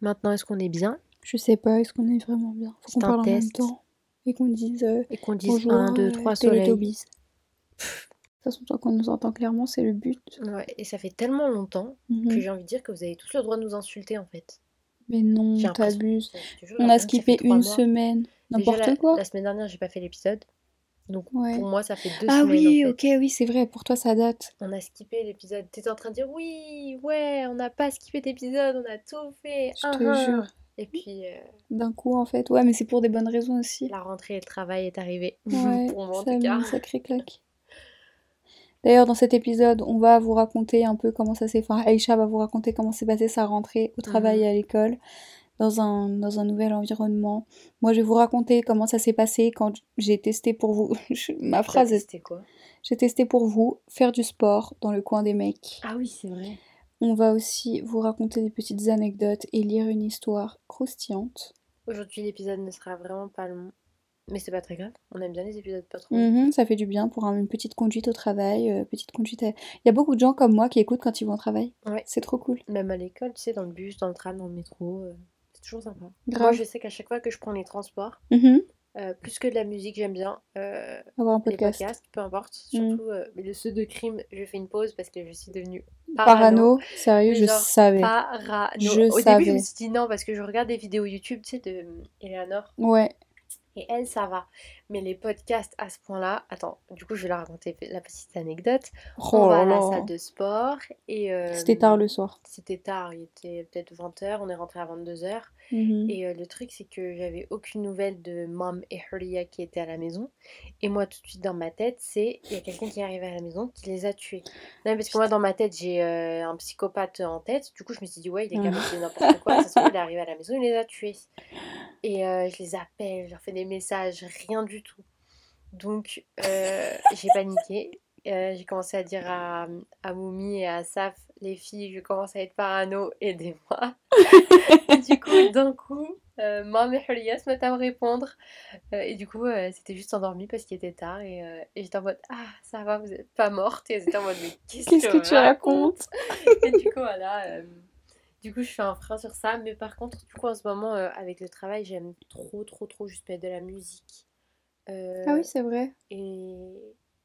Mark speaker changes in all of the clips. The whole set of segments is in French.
Speaker 1: Maintenant, est-ce qu'on est bien?
Speaker 2: Je sais pas, est-ce qu'on est vraiment bien? Faut qu'on parle en même
Speaker 1: test.
Speaker 2: temps. Et qu'on dise euh,
Speaker 1: Et qu'on dise
Speaker 2: bonjour,
Speaker 1: 1, 2,
Speaker 2: euh,
Speaker 1: 3 soleil.
Speaker 2: De toute façon, tant qu'on nous entend clairement, c'est le but.
Speaker 1: Ouais, et ça fait tellement longtemps
Speaker 2: Mhm.
Speaker 1: que j'ai envie de dire que vous avez tous le droit de nous insulter en fait.
Speaker 2: Mais non, t'abuses. On a skippé une
Speaker 1: mois.
Speaker 2: semaine. N'importe
Speaker 1: la,
Speaker 2: quoi.
Speaker 1: La semaine dernière, j'ai pas fait l'épisode. Donc
Speaker 2: Ouais.
Speaker 1: pour moi, ça fait deux
Speaker 2: Ah
Speaker 1: semaines
Speaker 2: oui,
Speaker 1: en fait.
Speaker 2: ok, oui, c'est vrai, pour toi ça date.
Speaker 1: On a skippé l'épisode. T'étais en train de dire oui, ouais, on n'a pas skippé d'épisode, on a tout fait.
Speaker 2: Je
Speaker 1: hein,
Speaker 2: te
Speaker 1: hein.
Speaker 2: jure.
Speaker 1: Et puis euh,
Speaker 2: D'un coup, en fait. Ouais, mais c'est pour des bonnes raisons aussi.
Speaker 1: la rentrée et le travail est arrivé.
Speaker 2: Ouais,
Speaker 1: pour moi en
Speaker 2: ça
Speaker 1: tout cas.
Speaker 2: une sacrée claque. D'ailleurs, dans cet épisode, on va vous raconter un peu comment ça s'est... Enfin, Aïcha va vous raconter comment s'est passée sa rentrée au travail
Speaker 1: Mhm.
Speaker 2: et à l'école, dans un, dans un nouvel environnement. Moi, je vais vous raconter comment ça s'est passé quand j'ai testé pour vous... Ma phrase
Speaker 1: testé quoi?
Speaker 2: J'ai testé pour vous faire du sport dans le coin des mecs.
Speaker 1: Ah oui, c'est vrai.
Speaker 2: On va aussi vous raconter des petites anecdotes et lire une histoire croustillante.
Speaker 1: Aujourd'hui, l'épisode ne sera vraiment pas long. Mais c'est pas très grave. On aime bien les épisodes pas trop.
Speaker 2: Mhm, ça fait du bien pour un- une petite conduite au travail, euh, petite conduite. à- Il y a beaucoup de gens comme moi qui écoutent quand ils vont au travail.
Speaker 1: Ouais.
Speaker 2: C'est trop cool.
Speaker 1: Même à l'école, tu sais, dans le bus, dans le tram, dans le métro. euh, c'est toujours sympa. Moi, je sais qu'à chaque fois que je prends les transports,
Speaker 2: Mhm.
Speaker 1: euh, plus que de la musique, j'aime bien euh,
Speaker 2: Avoir un
Speaker 1: les
Speaker 2: podcast.
Speaker 1: podcasts, peu importe.
Speaker 2: Mm.
Speaker 1: Surtout euh, le ceux de crime, je fais une pause parce que je suis devenue
Speaker 2: Parano, sérieux,
Speaker 1: Mais
Speaker 2: je savais.
Speaker 1: Parano.
Speaker 2: Je
Speaker 1: Au début, je me suis dit non parce que je regarde des vidéos YouTube, tu sais, de Eleanor.
Speaker 2: Ouais.
Speaker 1: Et elle, ça va. Mais les podcasts à ce point-là, attends, du coup, je vais leur raconter la petite anecdote.
Speaker 2: Oh
Speaker 1: on va à la salle de sport et. euh,
Speaker 2: C'était tard le soir.
Speaker 1: C'était tard, il était peut-être 20h, on est rentré à 22h.
Speaker 2: Mhm.
Speaker 1: Et euh, le truc, c'est que j'avais aucune nouvelle de Mom et Hurlia qui étaient à la maison. Et moi, tout de suite, dans ma tête, c'est il y a quelqu'un qui est arrivé à la maison qui les a tués. Non, parce que moi, dans ma tête, j'ai euh, un psychopathe en tête. Du coup, je me suis dit, ouais, il est capable de n'importe quoi. Ça se trouve, il est arrivé à la maison, il les a tués. Et je les appelle, je leur fais des messages, rien du tout. Donc, euh, j'ai paniqué. Euh, j'ai commencé à dire à, à Moumi et à Saf, les filles, je commence à être parano, aidez-moi. et du coup, d'un coup, euh, Mom et Hulia se mettent à me répondre. Euh, et du coup, c'était juste endormi parce qu'il était tard. Et, et j'étais en mode, ah, ça va, vous n'êtes pas morte. Et elles étaient en mode, mais qu'est-ce
Speaker 2: Qu'est-ce que tu racontes?
Speaker 1: Et du coup, voilà. du coup, je fais un frein sur ça. Mais par contre, du coup, en ce moment, avec le travail, j'aime trop, trop, trop juste mettre de la musique. Euh,
Speaker 2: Ah oui, c'est vrai.
Speaker 1: et,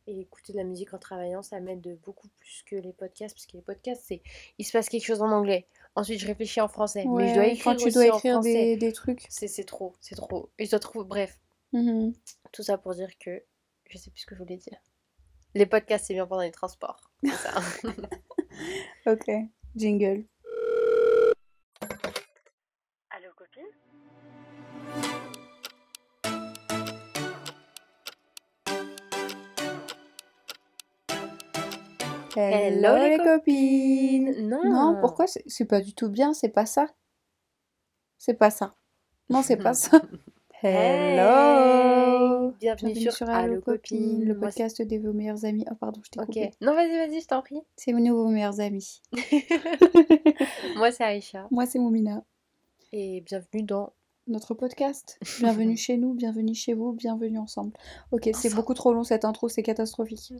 Speaker 1: et écouter de la musique en travaillant, ça m'aide beaucoup plus que les podcasts, parce que les podcasts, c'est il se passe quelque chose en anglais. Ensuite, je réfléchis en français, mais je dois écrire
Speaker 2: quand tu dois
Speaker 1: en
Speaker 2: écrire
Speaker 1: français.
Speaker 2: des, des trucs.
Speaker 1: C'est trop, c'est trop. Et je dois trouver, bref,
Speaker 2: Mhm.
Speaker 1: tout ça pour dire que je sais plus ce que je voulais dire. Les podcasts, c'est bien pendant les transports. Ça.
Speaker 2: Ok. Jingle. Hello les copines
Speaker 1: Non,
Speaker 2: Non, pourquoi c'est pas du tout bien, c'est pas ça? C'est pas ça. Non, c'est pas ça. Hello
Speaker 1: Bienvenue, sur, Allo Copine,
Speaker 2: le podcast de vos meilleurs amis. Oh pardon, je t'ai
Speaker 1: Ok.
Speaker 2: coupé.
Speaker 1: Non, vas-y, vas-y, je t'en prie.
Speaker 2: C'est nous vos meilleurs amis.
Speaker 1: Moi, c'est Aïcha.
Speaker 2: Moi, c'est Moumina.
Speaker 1: Et bienvenue dans
Speaker 2: Notre podcast. Bienvenue chez nous, bienvenue chez vous, bienvenue ensemble. Ok, c'est beaucoup trop long cette intro, c'est catastrophique.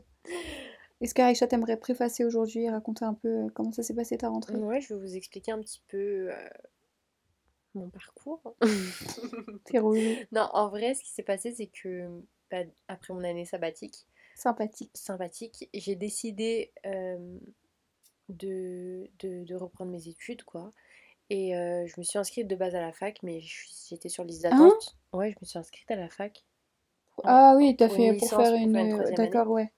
Speaker 2: Est-ce qu'Aïcha t'aimerait préfacer aujourd'hui et raconter un peu euh, comment ça s'est passé ta rentrée?
Speaker 1: Ouais, je vais vous expliquer un petit peu euh, mon parcours.
Speaker 2: T'es
Speaker 1: non, en vrai, ce qui s'est passé, c'est que bah, après mon année sabbatique,
Speaker 2: Sympathique.
Speaker 1: sympathique, j'ai décidé euh, de, de, de reprendre mes études, quoi. Et euh, je me suis inscrite de base à la fac, mais j'étais sur liste
Speaker 2: Hein?
Speaker 1: d'attente. ouais, je me suis inscrite à la fac.
Speaker 2: Ah oui, t'as fait pour faire une. D'accord, ouais.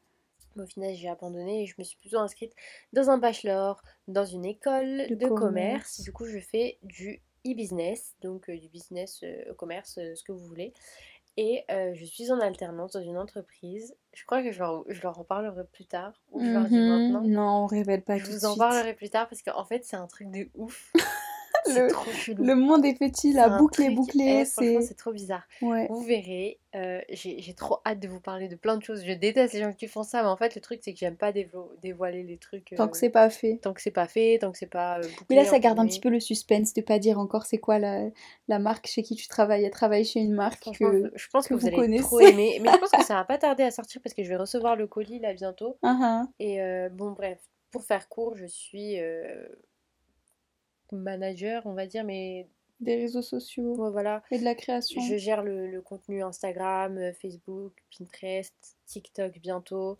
Speaker 1: Mais au final, j'ai abandonné et je me suis plutôt inscrite dans un bachelor, dans une école
Speaker 2: De
Speaker 1: de, commerce.
Speaker 2: commerce.
Speaker 1: Du coup, je fais du e-business, donc euh, du business euh, au commerce, euh, ce que vous voulez. Et euh, je suis en alternance dans une entreprise. Je crois que je leur, je leur en parlerai plus tard, ou je leur dis
Speaker 2: Mhm.
Speaker 1: maintenant.
Speaker 2: Non, on révèle pas
Speaker 1: Je
Speaker 2: tout de
Speaker 1: vous en
Speaker 2: suite.
Speaker 1: parlerai plus tard parce qu'en fait, c'est un truc de ouf.
Speaker 2: Le-
Speaker 1: trop chelou.
Speaker 2: Le monde est petit, la
Speaker 1: un
Speaker 2: boucle est bouclée,
Speaker 1: eh,
Speaker 2: c'est.
Speaker 1: c'est trop bizarre.
Speaker 2: Ouais.
Speaker 1: Vous verrez, euh, j'ai trop hâte de vous parler de plein de choses. Je déteste les gens qui font ça, mais en fait, le truc, c'est que j'aime pas dévo- dévoiler les trucs.
Speaker 2: Tant
Speaker 1: euh,
Speaker 2: que c'est pas fait.
Speaker 1: tant que c'est pas fait, tant que c'est pas. euh,
Speaker 2: Mais
Speaker 1: bouclé,
Speaker 2: là, ça garde un petit peu le suspense de pas dire encore c'est quoi la, la marque chez qui tu travailles. Elle travaille chez une marque que.
Speaker 1: je pense que,
Speaker 2: que
Speaker 1: vous,
Speaker 2: vous
Speaker 1: allez trop aimer. Mais je pense que ça va pas tarder à sortir parce que je vais recevoir le colis là bientôt.
Speaker 2: Ah.
Speaker 1: Et euh, bon, bref, pour faire court, je suis manager, on va dire, mais
Speaker 2: Des réseaux sociaux
Speaker 1: ouais, voilà.
Speaker 2: et de la création.
Speaker 1: Je gère le, le contenu Instagram, euh, Facebook, Pinterest, TikTok bientôt.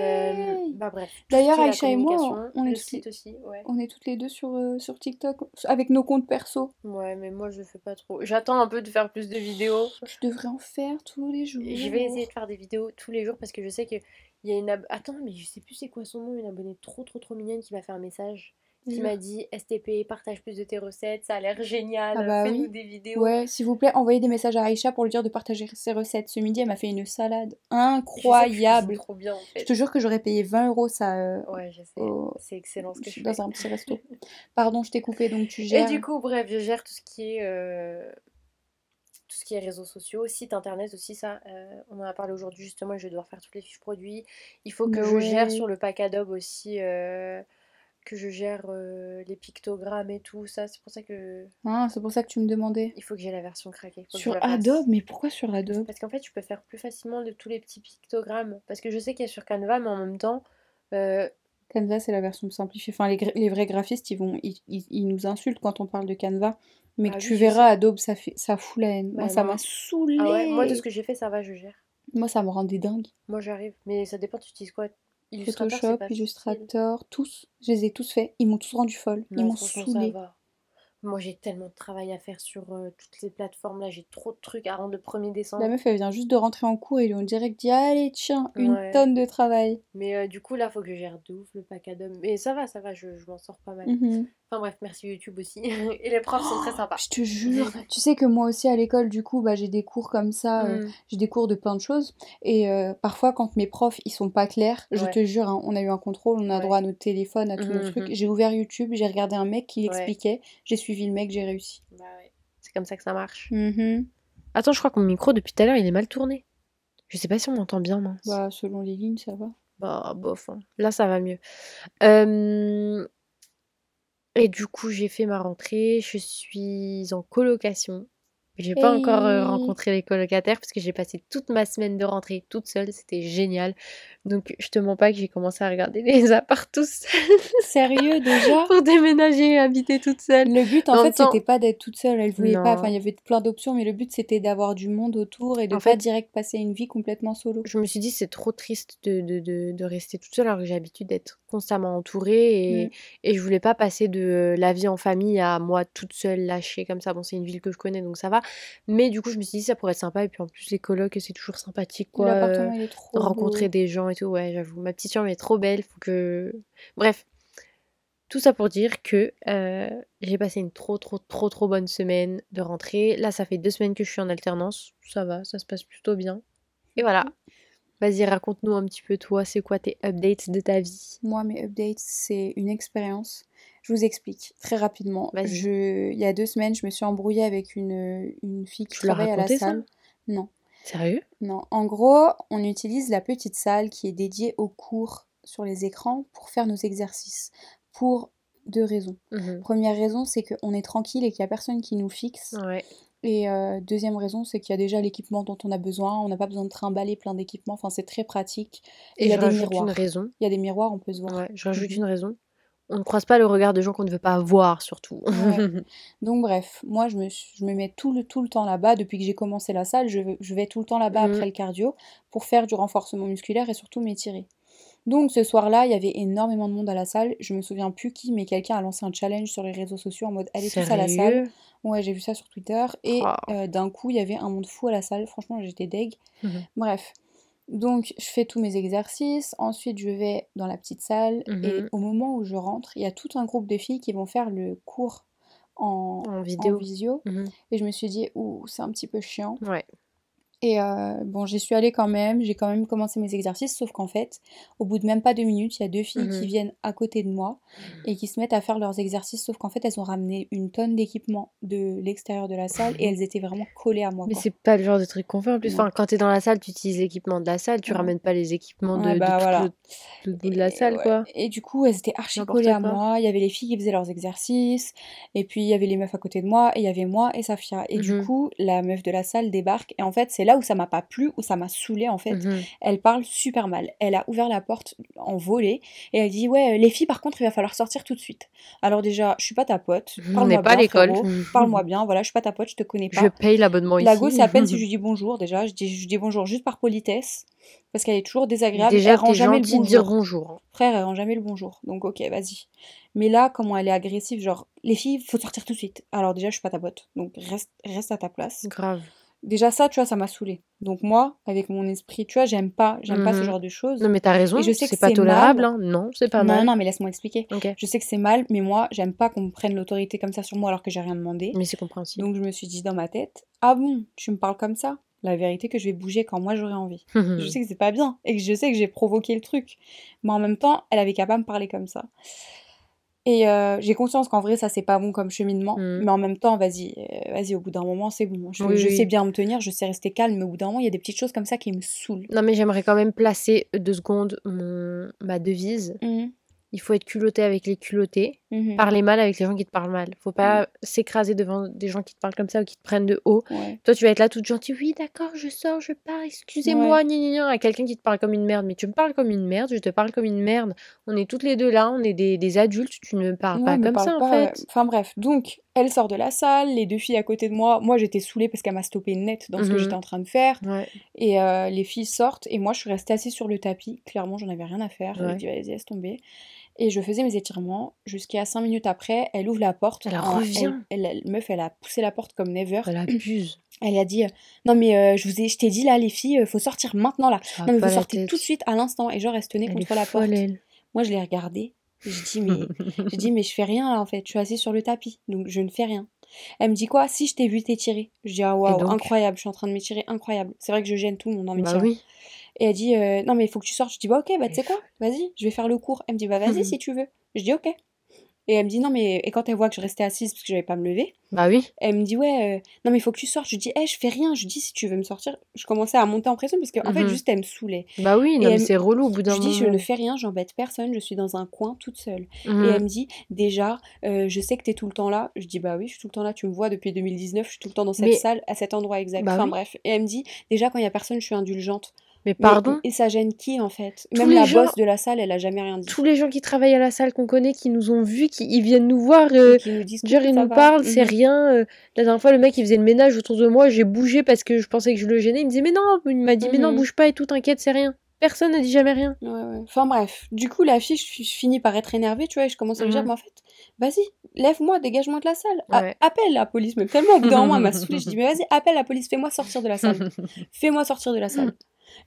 Speaker 1: Euh, bah bref.
Speaker 2: D'ailleurs, Aïcha et moi, on est
Speaker 1: le
Speaker 2: toutes
Speaker 1: site aussi, ouais.
Speaker 2: On est toutes les deux sur, euh, sur TikTok avec nos comptes perso.
Speaker 1: Ouais, mais moi je fais pas trop. J'attends un peu de faire plus de vidéos.
Speaker 2: Tu devrais en faire tous les jours.
Speaker 1: Je vais essayer de faire des vidéos tous les jours parce que je sais que il y a une ab- Attends, mais je sais plus c'est quoi son nom, une abonnée trop trop trop mignonne qui m'a fait un message qui
Speaker 2: Jure.
Speaker 1: m'a dit STP, partage plus de tes recettes, ça a l'air génial,
Speaker 2: Ah bah
Speaker 1: fais-nous
Speaker 2: oui.
Speaker 1: des vidéos.
Speaker 2: Ouais, s'il vous plaît, envoyez des messages à Aïcha pour lui dire de partager ses recettes. Ce midi, elle m'a fait une salade
Speaker 1: Je je
Speaker 2: incroyable.
Speaker 1: cuisine trop bien en
Speaker 2: Je te jure que j'aurais payé 20 euros ça euh,
Speaker 1: Ouais, je sais. C'est excellent ce que je fais.
Speaker 2: dans un petit resto. Pardon, je t'ai coupé, donc tu
Speaker 1: Et
Speaker 2: gères.
Speaker 1: du coup, bref, je gère tout ce qui est euh, tout ce qui est réseaux sociaux, site internet aussi, ça, euh, on en a parlé aujourd'hui justement, je vais devoir faire toutes les fiches produits. Il faut que
Speaker 2: Mais
Speaker 1: je gère sur le pack Adobe aussi, que je gère euh, les pictogrammes et tout ça. C'est pour ça que
Speaker 2: Ah, c'est pour ça que tu me demandais.
Speaker 1: il faut que j'ai la version craquée. faut je
Speaker 2: Sur. Adobe, mais pourquoi sur Adobe?
Speaker 1: Parce qu'en fait, tu peux faire plus facilement de tous les petits pictogrammes. Parce que je sais qu'il y a sur Canva, mais en même temps, euh,
Speaker 2: Canva, c'est la version simplifiée. Enfin, les, vrais graphistes, ils, vont, ils, ils- ils nous insultent quand on parle de Canva. Mais
Speaker 1: Ah
Speaker 2: que
Speaker 1: oui,
Speaker 2: tu
Speaker 1: je
Speaker 2: verras. Adobe, ça, fait, ça fout la haine. Moi, ça m'a saoulée.
Speaker 1: ah ouais, moi de ce que j'ai fait, ça va, je gère.
Speaker 2: Moi, ça me rendait dingue.
Speaker 1: Moi j'arrive, mais ça dépend, tu utilises quoi? Illustrator,
Speaker 2: Photoshop,
Speaker 1: pas.
Speaker 2: Illustrator, tous. Je les ai tous faits. Ils m'ont tous rendu folle. Ils m'ont saoulée.
Speaker 1: Moi, j'ai tellement de travail à faire sur euh, toutes les plateformes. Là, j'ai trop de trucs à rendre le 1er décembre.
Speaker 2: La meuf, elle vient juste de rentrer en cours et lui ont direct dit Allez, tiens, une
Speaker 1: Ouais.
Speaker 2: tonne de travail.
Speaker 1: Mais euh, du coup, là, faut que je gère de ouf le pack Adobe. Mais ça va, ça va, je, je m'en sors pas mal.
Speaker 2: Mhm.
Speaker 1: Enfin bref, merci YouTube aussi. Et les profs sont très sympas.
Speaker 2: Je te jure. tu sais que moi aussi à l'école, du coup, bah, j'ai des cours comme ça. euh,
Speaker 1: Mm.
Speaker 2: j'ai des cours de plein de choses. Et euh, parfois, quand mes profs, ils sont pas clairs, je
Speaker 1: Ouais.
Speaker 2: te jure, hein, on a eu un contrôle, on a
Speaker 1: Ouais.
Speaker 2: droit à notre téléphone, à tous nos
Speaker 1: Mhm,
Speaker 2: trucs. J'ai ouvert YouTube, j'ai regardé un mec qui
Speaker 1: Ouais.
Speaker 2: l'expliquait. J'ai suivi le mec, j'ai réussi.
Speaker 1: Bah ouais, c'est comme ça que ça marche.
Speaker 2: Mhm.
Speaker 1: Attends, je crois que mon micro, depuis tout à l'heure, il est mal tourné. Je sais pas si on m'entend bien, mince.
Speaker 2: Bah, selon les lignes, ça va.
Speaker 1: Bah, bof. hein. Là, ça va mieux. Euh, Et du coup, j'ai fait ma rentrée. Je suis en colocation. J'ai pas encore euh,
Speaker 2: Hey.
Speaker 1: rencontré les colocataires parce que j'ai passé toute ma semaine de rentrée toute seule. C'était génial. Donc, je te mens pas que j'ai commencé à regarder les apparts tous
Speaker 2: Sérieux, déjà?
Speaker 1: Pour déménager et habiter toute seule.
Speaker 2: Le but, en
Speaker 1: En
Speaker 2: fait,
Speaker 1: temps-
Speaker 2: c'était pas d'être toute seule. Elle voulait pas. Enfin, il y avait plein d'options, mais le but, c'était d'avoir du monde autour et de
Speaker 1: En
Speaker 2: pas
Speaker 1: fait-
Speaker 2: direct passer une vie complètement solo.
Speaker 1: Je me suis dit, c'est trop triste de, de, de, de rester toute seule alors que j'ai l'habitude d'être constamment entourée et,
Speaker 2: Mm.
Speaker 1: et je voulais pas passer de la vie en famille à moi toute seule lâchée comme ça. Bon, c'est une ville que je connais donc ça va. Mais du coup, je me suis dit, ça pourrait être sympa. Et puis en plus, les colocs, c'est toujours sympathique quoi.
Speaker 2: L'appartement,
Speaker 1: euh,
Speaker 2: il est trop
Speaker 1: rencontrer
Speaker 2: beau.
Speaker 1: des gens et tout. Ouais, j'avoue. Ma petite chambre est trop belle. Faut que. Bref. Tout ça pour dire que euh, j'ai passé une trop, trop, trop, trop bonne semaine de rentrée. Là, ça fait deux semaines que je suis en alternance. Ça va, ça se passe plutôt bien. Et voilà. Vas-y, raconte-nous un petit peu toi, c'est quoi tes updates de ta vie?
Speaker 2: Moi, mes updates, c'est une expérience. Je vous explique très rapidement. Je... Il y a deux semaines, je me suis embrouillée avec une, une fille qui
Speaker 1: Tu
Speaker 2: travaille à la
Speaker 1: ça?
Speaker 2: salle. Non,
Speaker 1: Sérieux?
Speaker 2: Non. En gros, on utilise la petite salle qui est dédiée aux cours sur les écrans pour faire nos exercices. Pour deux raisons.
Speaker 1: Mhm.
Speaker 2: Première raison, c'est qu'on est tranquille et qu'il n'y a personne qui nous fixe.
Speaker 1: Ouais.
Speaker 2: Et euh, deuxième raison, c'est qu'il y a déjà l'équipement dont on a besoin. On n'a pas besoin de trimballer plein d'équipements. Enfin, c'est très pratique.
Speaker 1: Et
Speaker 2: Il y a
Speaker 1: je
Speaker 2: des
Speaker 1: rajoute
Speaker 2: miroirs.
Speaker 1: une raison.
Speaker 2: Il y a des miroirs, on peut se voir.
Speaker 1: Ouais, je rajoute
Speaker 2: Mhm.
Speaker 1: une raison. On ne croise pas le regard de gens qu'on ne veut pas voir, surtout.
Speaker 2: Ouais. Donc bref, moi je me, je me mets tout le, tout le temps là-bas. Depuis que j'ai commencé la salle, je, vais- je vais tout le temps là-bas
Speaker 1: Mhm.
Speaker 2: après le cardio pour faire du renforcement musculaire et surtout m'étirer. Donc ce soir-là, il y avait énormément de monde à la salle. Je me souviens plus qui, mais quelqu'un a lancé un challenge sur les réseaux sociaux en mode allez tous à la salle. Ouais, j'ai vu ça sur Twitter. Et
Speaker 1: Oh.
Speaker 2: euh, d'un coup, il y avait un monde fou à la salle. Franchement, j'étais deg.
Speaker 1: Mhm.
Speaker 2: Bref. Donc, je fais tous mes exercices. Ensuite, je vais dans la petite salle. Et
Speaker 1: Mhm.
Speaker 2: au moment où je rentre, il y a tout un groupe de filles qui vont faire le cours en,
Speaker 1: En
Speaker 2: en
Speaker 1: vidéo.
Speaker 2: visio.
Speaker 1: Mhm.
Speaker 2: Et je me suis dit, ouh, c'est un petit peu chiant.
Speaker 1: Ouais.
Speaker 2: Et euh, bon, j'y suis allée quand même, j'ai quand même commencé mes exercices, sauf qu'en fait, au bout de même pas deux minutes, il y a deux filles qui
Speaker 1: Mhm.
Speaker 2: viennent à côté de moi et qui se mettent à faire leurs exercices, sauf qu'en fait, elles ont ramené une tonne d'équipement de l'extérieur de la salle et elles étaient vraiment collées à moi.
Speaker 1: Mais c'est pas le genre de truc qu'on fait en plus.
Speaker 2: Non.
Speaker 1: Enfin, quand t'es dans la salle, tu utilises l'équipement de la salle, tu
Speaker 2: Ouais.
Speaker 1: ramènes pas les équipements de,
Speaker 2: Ouais,
Speaker 1: de
Speaker 2: bah, voilà.
Speaker 1: bout de la
Speaker 2: Et
Speaker 1: salle,
Speaker 2: ouais.
Speaker 1: quoi.
Speaker 2: Et du coup, elles étaient archi collées à
Speaker 1: quoi.
Speaker 2: moi. Il y avait les filles qui faisaient leurs exercices, et puis il y avait les meufs à côté de moi, et il y avait moi et Safia. Et du
Speaker 1: Mhm.
Speaker 2: coup, la meuf de la salle débarque, et en fait, c'est là où ça m'a pas plu, où ça m'a saoulé en fait,
Speaker 1: Mhm.
Speaker 2: elle parle super mal. Elle a ouvert la porte en volée et elle dit Ouais, euh, les filles, par contre, il va falloir sortir tout de suite. Alors, déjà, je suis pas ta pote.
Speaker 1: On n'est pas à l'école.
Speaker 2: frérot. Parle-moi bien. Voilà, je suis pas ta pote, je te connais
Speaker 1: Je
Speaker 2: pas.
Speaker 1: paye l'abonnement ici.
Speaker 2: La go, c'est à peine si je lui dis bonjour déjà. Je dis, je dis bonjour juste par politesse. Parce qu'elle est toujours désagréable.
Speaker 1: Déjà,
Speaker 2: elle rend jamais le bonjour.
Speaker 1: dire bonjour. hein.
Speaker 2: Frère, elle rend jamais le bonjour. Donc, ok, vas-y. Mais là, comment elle est agressive, genre, les filles, faut sortir tout de suite. Alors, déjà, je suis pas ta pote. Donc, reste, reste à ta place.
Speaker 1: Grave.
Speaker 2: Déjà, ça, tu vois, ça m'a saoulée. Donc, moi, avec mon esprit, tu vois, j'aime pas, j'aime pas ce
Speaker 1: Mhm.
Speaker 2: genre de choses.
Speaker 1: Non, mais t'as raison.
Speaker 2: Et je sais que
Speaker 1: c'est pas tolérable.
Speaker 2: mal.
Speaker 1: hein. Non, c'est pas
Speaker 2: non,
Speaker 1: mal.
Speaker 2: non, mais laisse-moi expliquer.
Speaker 1: Ok.
Speaker 2: Je sais que c'est mal, mais moi, j'aime pas qu'on me prenne l'autorité comme ça sur moi alors que j'ai rien demandé.
Speaker 1: Mais c'est compréhensible.
Speaker 2: Donc, je me suis dit dans ma tête, ah bon, tu me parles comme ça? La vérité que je vais bouger quand moi j'aurai envie. Je sais que c'est pas bien et que je sais que j'ai provoqué le truc. Mais en même temps, elle avait qu'à pas me parler comme ça. Et euh, j'ai conscience qu'en vrai, ça c'est pas bon comme cheminement.
Speaker 1: Mhm.
Speaker 2: Mais en même temps, vas-y, euh, vas-y, au bout d'un moment, c'est bon. Je,
Speaker 1: Oui,
Speaker 2: je
Speaker 1: oui.
Speaker 2: sais bien me tenir, je sais rester calme, mais au bout d'un moment, il y a des petites choses comme ça qui me saoulent.
Speaker 1: Non, mais j'aimerais quand même placer deux secondes mon... ma devise.
Speaker 2: Mhm,
Speaker 1: Il faut être culotté avec les culottés.
Speaker 2: mhm.
Speaker 1: Parler mal avec les gens qui te parlent mal. Faut pas s'écraser devant des gens qui te parlent comme ça ou qui te prennent de haut.
Speaker 2: Ouais.
Speaker 1: Toi, tu vas être là toute gentille. Oui, d'accord, je sors, je pars, excusez-moi, gna, à quelqu'un qui te parle comme une merde. Mais tu me parles comme une merde, je te parle comme une merde. On est toutes les deux là, on est des, des adultes, tu ne me parles
Speaker 2: Ouais,
Speaker 1: pas
Speaker 2: me
Speaker 1: comme
Speaker 2: parle
Speaker 1: ça en fait.
Speaker 2: Enfin bref, donc elle sort de la salle, les deux filles à côté de moi. Moi j'étais saoulée parce qu'elle m'a stoppé net dans ce que
Speaker 1: Mhm.
Speaker 2: j'étais en train de faire.
Speaker 1: Ouais.
Speaker 2: Et euh, les filles sortent et moi je suis restée assise sur le tapis. Clairement, j'en avais rien à faire. J'ai
Speaker 1: Ouais.
Speaker 2: dit, vas-y, laisse tomber. Et je faisais mes étirements jusqu'à 5 minutes après. Elle ouvre la porte.
Speaker 1: Elle
Speaker 2: en-
Speaker 1: revient.
Speaker 2: Elle, elle- la meuf, elle a poussé la porte comme never.
Speaker 1: Elle abuse.
Speaker 2: Elle a dit euh, Non, mais euh, je vous ai, je t'ai dit là, les filles, euh, faut sortir maintenant là.
Speaker 1: Ça
Speaker 2: Non, mais vous sortez
Speaker 1: tête.
Speaker 2: tout de suite à l'instant. Et genre, elle se tenait
Speaker 1: Elle
Speaker 2: contre la porte.
Speaker 1: elle.
Speaker 2: Moi, je l'ai regardée. Je dis mais, je dis mais je fais rien là en fait. Je suis assise sur le tapis, donc je ne fais rien. Elle me dit quoi? Si je t'ai vu t'étirer. Je dis ah waouh incroyable. Je suis en train de m'étirer incroyable. C'est vrai que je gêne tout le monde en
Speaker 1: Bah
Speaker 2: m'étirant.
Speaker 1: oui.
Speaker 2: Et elle dit euh, non mais il faut que tu sortes. Je dis bah ok bah tu sais quoi? Vas-y, je vais faire le cours. Elle me dit bah vas-y si tu veux. Je dis ok. Et elle me dit non mais et quand elle voit que je restais assise parce que j'avais pas à me lever,
Speaker 1: Bah oui.
Speaker 2: elle me dit ouais euh, non mais il faut que tu sortes. Je dis eh je fais rien. Je dis si tu veux me sortir. Je commençais à monter en pression parce qu'en fait
Speaker 1: Mhm.
Speaker 2: juste elle me saoulait.
Speaker 1: Bah oui, non,
Speaker 2: Et
Speaker 1: mais c'est relou au bout d'un
Speaker 2: Je
Speaker 1: moment.
Speaker 2: dis je ne fais rien, j'embête personne. Je suis dans un coin toute seule.
Speaker 1: Mhm.
Speaker 2: Et elle me dit déjà, euh, je sais que t'es tout le temps là. Je dis bah oui, je suis tout le temps là. Tu me vois depuis 2019, je suis tout le temps dans cette
Speaker 1: Mais-
Speaker 2: salle, à cet endroit exact.
Speaker 1: Bah
Speaker 2: enfin
Speaker 1: oui.
Speaker 2: bref. Et elle me dit déjà quand il y a personne, je suis indulgente.
Speaker 1: Mais
Speaker 2: Mais-
Speaker 1: pardon
Speaker 2: et ça gêne qui en fait?
Speaker 1: Tous
Speaker 2: Même la
Speaker 1: gens-
Speaker 2: boss de la salle, elle a jamais rien dit.
Speaker 1: tous les gens qui travaillent à la salle qu'on connaît, qui nous ont vus, qui ils viennent nous voir, euh,
Speaker 2: qui nous disent
Speaker 1: genre ils nous
Speaker 2: va
Speaker 1: parlent, c'est
Speaker 2: Mhm.
Speaker 1: rien. euh, la dernière fois, le mec il faisait le ménage autour de moi, j'ai bougé parce que je pensais que je le gênais. Il me disait mais non, il m'a dit mais non,
Speaker 2: Mhm.
Speaker 1: bouge pas et tout, t'inquiète, c'est rien. Personne n'a dit jamais rien.
Speaker 2: Ouais, ouais. Enfin bref, du coup la fille, je, je finis par être énervée, tu vois, et je commence à lui dire,
Speaker 1: Mhm.
Speaker 2: mais en fait, vas-y, lève-moi, dégage-moi de la salle, A-
Speaker 1: Ouais.
Speaker 2: appelle la police, même tellement au bout d'un moment elle m'a saoulée, je dis, mais vas-y, appelle la police, fais-moi sortir de la salle, fais-moi sortir de la salle.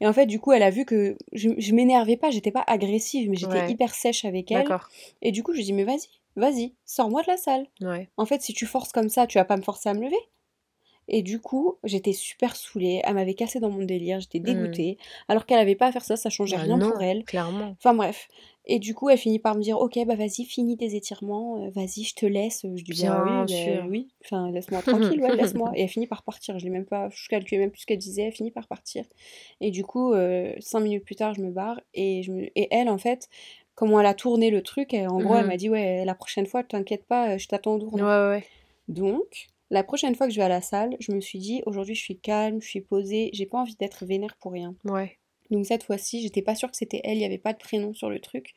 Speaker 2: Et en fait, du coup, elle a vu que je, je m'énervais pas, j'étais pas agressive, mais j'étais
Speaker 1: Ouais.
Speaker 2: hyper sèche avec elle.
Speaker 1: D'accord.
Speaker 2: Et du coup, je lui dis, mais vas-y, vas-y, sors-moi de la salle.
Speaker 1: Ouais.
Speaker 2: En fait, si tu forces comme ça, tu vas pas me forcer à me lever. Et du coup, j'étais super saoulée, elle m'avait cassé dans mon délire, j'étais dégoûtée, alors qu'elle avait pas à faire ça, ça changeait
Speaker 1: Bah
Speaker 2: rien
Speaker 1: non,
Speaker 2: pour elle.
Speaker 1: Clairement.
Speaker 2: Enfin bref. Et du coup, elle finit par me dire, ok, bah vas-y, finis tes étirements, euh, vas-y, je te laisse. Je dis, bah
Speaker 1: Bien
Speaker 2: oui, bah oui, enfin, laisse-moi tranquille, ouais, laisse-moi. Et elle finit par partir, je l'ai même pas, je calculais même plus ce qu'elle disait, elle finit par partir. Et du coup, euh, cinq minutes plus tard, je me barre, et, je me... et elle, en fait, comment elle a tourné le truc, elle- en gros, elle
Speaker 1: Mhm.
Speaker 2: m'a dit, ouais, la prochaine fois, t'inquiète pas, euh, je t'attends au tournant.
Speaker 1: ouais, ouais.
Speaker 2: Donc, la prochaine fois que je vais à la salle, je me suis dit, aujourd'hui, je suis calme, je suis posée, j'ai pas envie d'être vénère pour rien.
Speaker 1: Ouais.
Speaker 2: Donc cette fois-ci, j'étais pas sûre que c'était elle, il n'y avait pas de prénom sur le truc.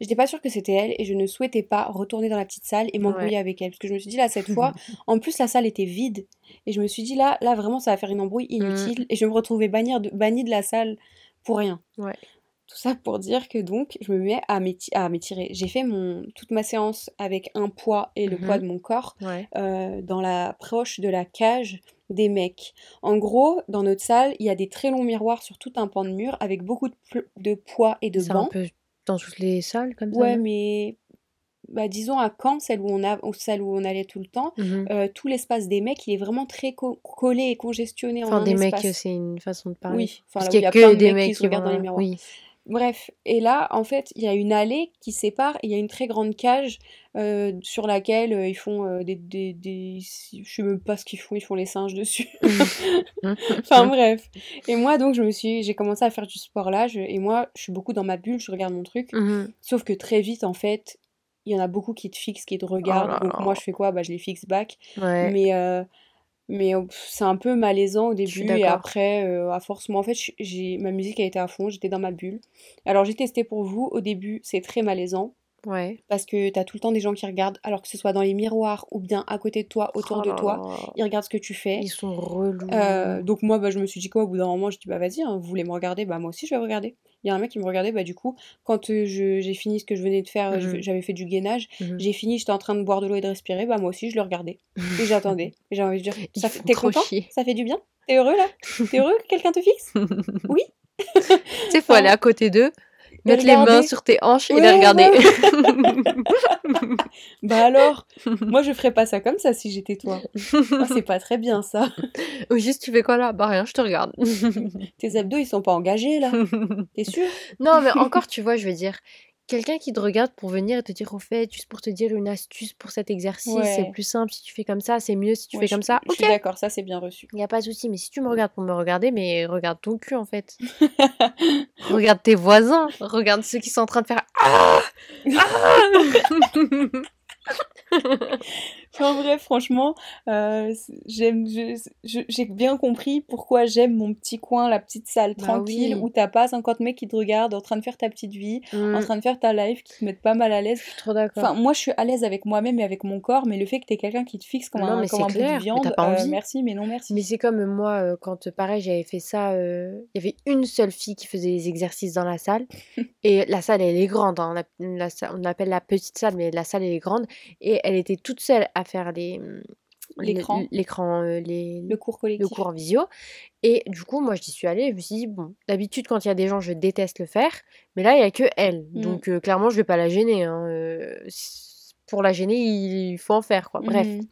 Speaker 2: J'étais pas sûre que c'était elle et je ne souhaitais pas retourner dans la petite salle et m'embrouiller
Speaker 1: Ouais.
Speaker 2: avec elle. Parce que je me suis dit là, cette fois, en plus la salle était vide. Et je me suis dit là, là vraiment, ça va faire une embrouille inutile. Et je vais me retrouvais bannir de, bannie de la salle pour rien.
Speaker 1: Ouais.
Speaker 2: Tout ça pour dire que donc, je me mets à m'éti- à m'étirer. J'ai fait mon, toute ma séance avec un poids et le
Speaker 1: Mhm.
Speaker 2: poids de mon corps
Speaker 1: Ouais.
Speaker 2: euh, dans la proche de la cage des mecs. En gros, dans notre salle, il y a des très longs miroirs sur tout un pan de mur avec beaucoup de, de poids et de
Speaker 1: C'est un
Speaker 2: bancs.
Speaker 1: peu dans toutes les salles comme ça.
Speaker 2: Ouais, mais bah, disons à Caen, celle où on a, celle où on allait tout le temps,
Speaker 1: Mhm.
Speaker 2: euh, tout l'espace des mecs, il est vraiment très co- collé et congestionné en
Speaker 1: Enfin,
Speaker 2: un
Speaker 1: des mecs, c'est une façon de parler.
Speaker 2: Oui, enfin,
Speaker 1: Parce
Speaker 2: là il
Speaker 1: y
Speaker 2: y
Speaker 1: a
Speaker 2: plein
Speaker 1: que
Speaker 2: de
Speaker 1: des
Speaker 2: mecs
Speaker 1: mecs
Speaker 2: qui se regardent dans les miroirs.
Speaker 1: Oui.
Speaker 2: Bref, et là, en fait, il y a une allée qui sépare, et il y a une très grande cage euh, sur laquelle euh, ils font euh, des, des, des- Je sais même pas ce qu'ils font, ils font les singes dessus. enfin bref. Et moi, donc, je me suis... J'ai commencé à faire du sport là, je- et moi, je suis beaucoup dans ma bulle, je regarde mon truc.
Speaker 1: Mhm.
Speaker 2: Sauf que très vite, en fait, il y en a beaucoup qui te fixent, qui te regardent.
Speaker 1: là
Speaker 2: donc moi, je fais quoi? Bah, je les fixe back.
Speaker 1: Ouais.
Speaker 2: Mais, Mais pff, c'est un peu malaisant au début et après, euh, à force, moi en fait, j'ai ma musique a été à fond, j'étais dans ma bulle. Alors j'ai testé pour vous, au début, c'est très malaisant
Speaker 1: Ouais.
Speaker 2: parce que t'as tout le temps des gens qui regardent, alors que ce soit dans les miroirs ou bien à côté de toi, autour
Speaker 1: Oh
Speaker 2: de toi, ils regardent ce que tu fais.
Speaker 1: Ils sont relous.
Speaker 2: Euh, donc moi, bah, je me suis dit quoi, au bout d'un moment, je dis bah vas-y, hein, vous voulez me regarder, bah moi aussi je vais regarder. Il y a un mec qui me regardait, bah du coup, quand euh, j'ai fini ce que je venais de faire, je-
Speaker 1: Mhm.
Speaker 2: j'avais fait du gainage,
Speaker 1: Mhm.
Speaker 2: j'ai fini, j'étais en train de boire de l'eau et de respirer, bah moi aussi je le regardais. Et j'attendais. Et j'ai envie de dire, t'es content?
Speaker 1: chier.
Speaker 2: Ça fait du bien? T'es heureux là? T'es heureux que quelqu'un te fixe? Oui?
Speaker 1: Tu sais, faut aller à côté d'eux, mettre les mains sur tes hanches et les regarder.
Speaker 2: ouais. Bah alors, moi je ferais pas ça comme ça si j'étais toi. Ah, c'est pas très bien ça.
Speaker 1: Ou juste, tu fais quoi là? Bah rien, je te regarde.
Speaker 2: Tes abdos ils sont pas engagés là. T'es sûr?
Speaker 1: Non, mais encore, tu vois, je veux dire, quelqu'un qui te regarde pour venir et te dire, au fait, juste pour te dire une astuce pour cet exercice, c'est plus simple si tu fais comme ça, c'est mieux si tu
Speaker 2: Ouais,
Speaker 1: fais
Speaker 2: je,
Speaker 1: comme ça.
Speaker 2: je
Speaker 1: Ok,
Speaker 2: suis d'accord, ça c'est bien reçu.
Speaker 1: il n'y a pas de souci, mais si tu me regardes pour me regarder, mais regarde ton cul en fait. Regarde tes voisins, regarde ceux qui sont en train de faire Ah Ah
Speaker 2: En vrai, franchement, euh, j'aime, j'ai bien compris pourquoi j'aime mon petit coin, la petite salle
Speaker 1: Bah
Speaker 2: tranquille
Speaker 1: oui.
Speaker 2: où t'as pas 50 mecs qui te regardent en train de faire ta petite vie, en
Speaker 1: Hmm,
Speaker 2: train de faire ta life, qui te mettent pas mal à l'aise.
Speaker 1: Je suis trop d'accord.
Speaker 2: Enfin, moi je suis à l'aise avec moi-même et avec mon corps, mais le fait que t'aies quelqu'un qui te fixe comme
Speaker 1: Non,
Speaker 2: un,
Speaker 1: mais
Speaker 2: comme un bout de
Speaker 1: mais
Speaker 2: viande,
Speaker 1: pas
Speaker 2: euh,
Speaker 1: envie.
Speaker 2: merci, mais non
Speaker 1: Mais
Speaker 2: merci.
Speaker 1: c'est comme moi, euh, quand euh, pareil, j'avais fait ça, euh, il y avait une seule fille qui faisait les exercices dans la salle. Et la salle, elle est grande. hein, la on l'appelle la petite salle, mais la salle, elle est grande. Et elle était toute seule à faire les, les-
Speaker 2: L'écran,
Speaker 1: l'écran, euh, les,
Speaker 2: le cours
Speaker 1: le
Speaker 2: collectif.
Speaker 1: cours en visio. Et du coup, moi, j'y suis allée. Je me suis dit, bon, d'habitude, quand il y a des gens, je déteste le faire. Mais là, il y a que elle.
Speaker 2: Mm.
Speaker 1: Donc, euh, clairement, je vais pas la gêner. hein, euh, pour la gêner, il faut en faire, quoi. Bref.
Speaker 2: Mhm.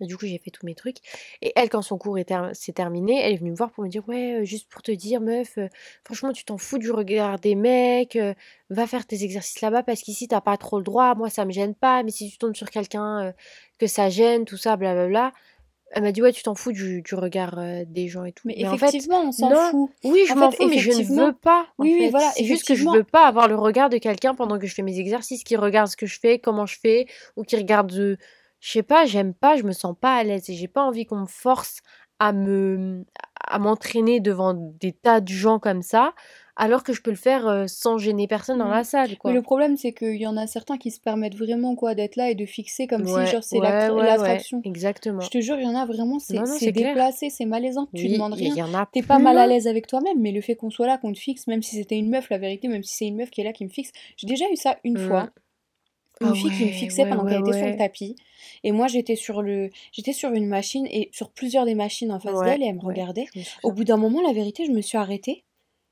Speaker 1: Et du coup, j'ai fait tous mes trucs. Et elle, quand son cours ter- s'est terminé, elle est venue me voir pour me dire, ouais, euh, juste pour te dire, meuf, euh, franchement, tu t'en fous du regard des mecs, euh, va faire tes exercices là-bas parce qu'ici, t'as pas trop le droit. Moi, ça me gêne pas, mais si tu tombes sur quelqu'un que ça gêne, tout ça, blablabla. Elle m'a dit, ouais, tu t'en fous du, du regard des gens et tout.
Speaker 2: Mais
Speaker 1: Mais en fait,
Speaker 2: effectivement, on s'en fout.
Speaker 1: oui, je
Speaker 2: En
Speaker 1: m'en fous, mais je ne
Speaker 2: effectivement,
Speaker 1: veux pas,
Speaker 2: oui, voilà,
Speaker 1: C'est juste que je
Speaker 2: effectivement.
Speaker 1: veux pas avoir le regard de quelqu'un pendant que je fais mes exercices, qui regarde ce que je fais, comment je fais, ou qui regarde, je sais pas, j'aime pas, je me sens pas à l'aise et j'ai pas envie qu'on me force à me, à m'entraîner devant des tas de gens comme ça, alors que je peux le faire euh, sans gêner personne dans
Speaker 2: Mhm.
Speaker 1: la salle,
Speaker 2: Mais le problème, c'est qu'il y en a certains qui se permettent vraiment quoi d'être là et de fixer comme si genre c'est
Speaker 1: ouais, ouais,
Speaker 2: l'attraction.
Speaker 1: exactement.
Speaker 2: Je te jure, il y en a vraiment, c'est déplacé, c'est malaisant, tu
Speaker 1: Oui,
Speaker 2: demandes
Speaker 1: il y,
Speaker 2: rien.
Speaker 1: y en a
Speaker 2: T'es pas mal à l'aise avec toi-même, mais le fait qu'on soit là, qu'on te fixe, même si c'était une meuf, la vérité, même si c'est une meuf qui est là qui me fixe. J'ai déjà eu ça une
Speaker 1: Mm.
Speaker 2: fois. Une
Speaker 1: Ah
Speaker 2: fille qui me fixait
Speaker 1: ouais,
Speaker 2: pendant
Speaker 1: ouais,
Speaker 2: qu'elle était sur le tapis. Et moi, j'étais sur le, j'étais sur une machine et sur plusieurs des machines en face d'elle et elle me regardait. Au bout d'un moment, la vérité, je me suis arrêtée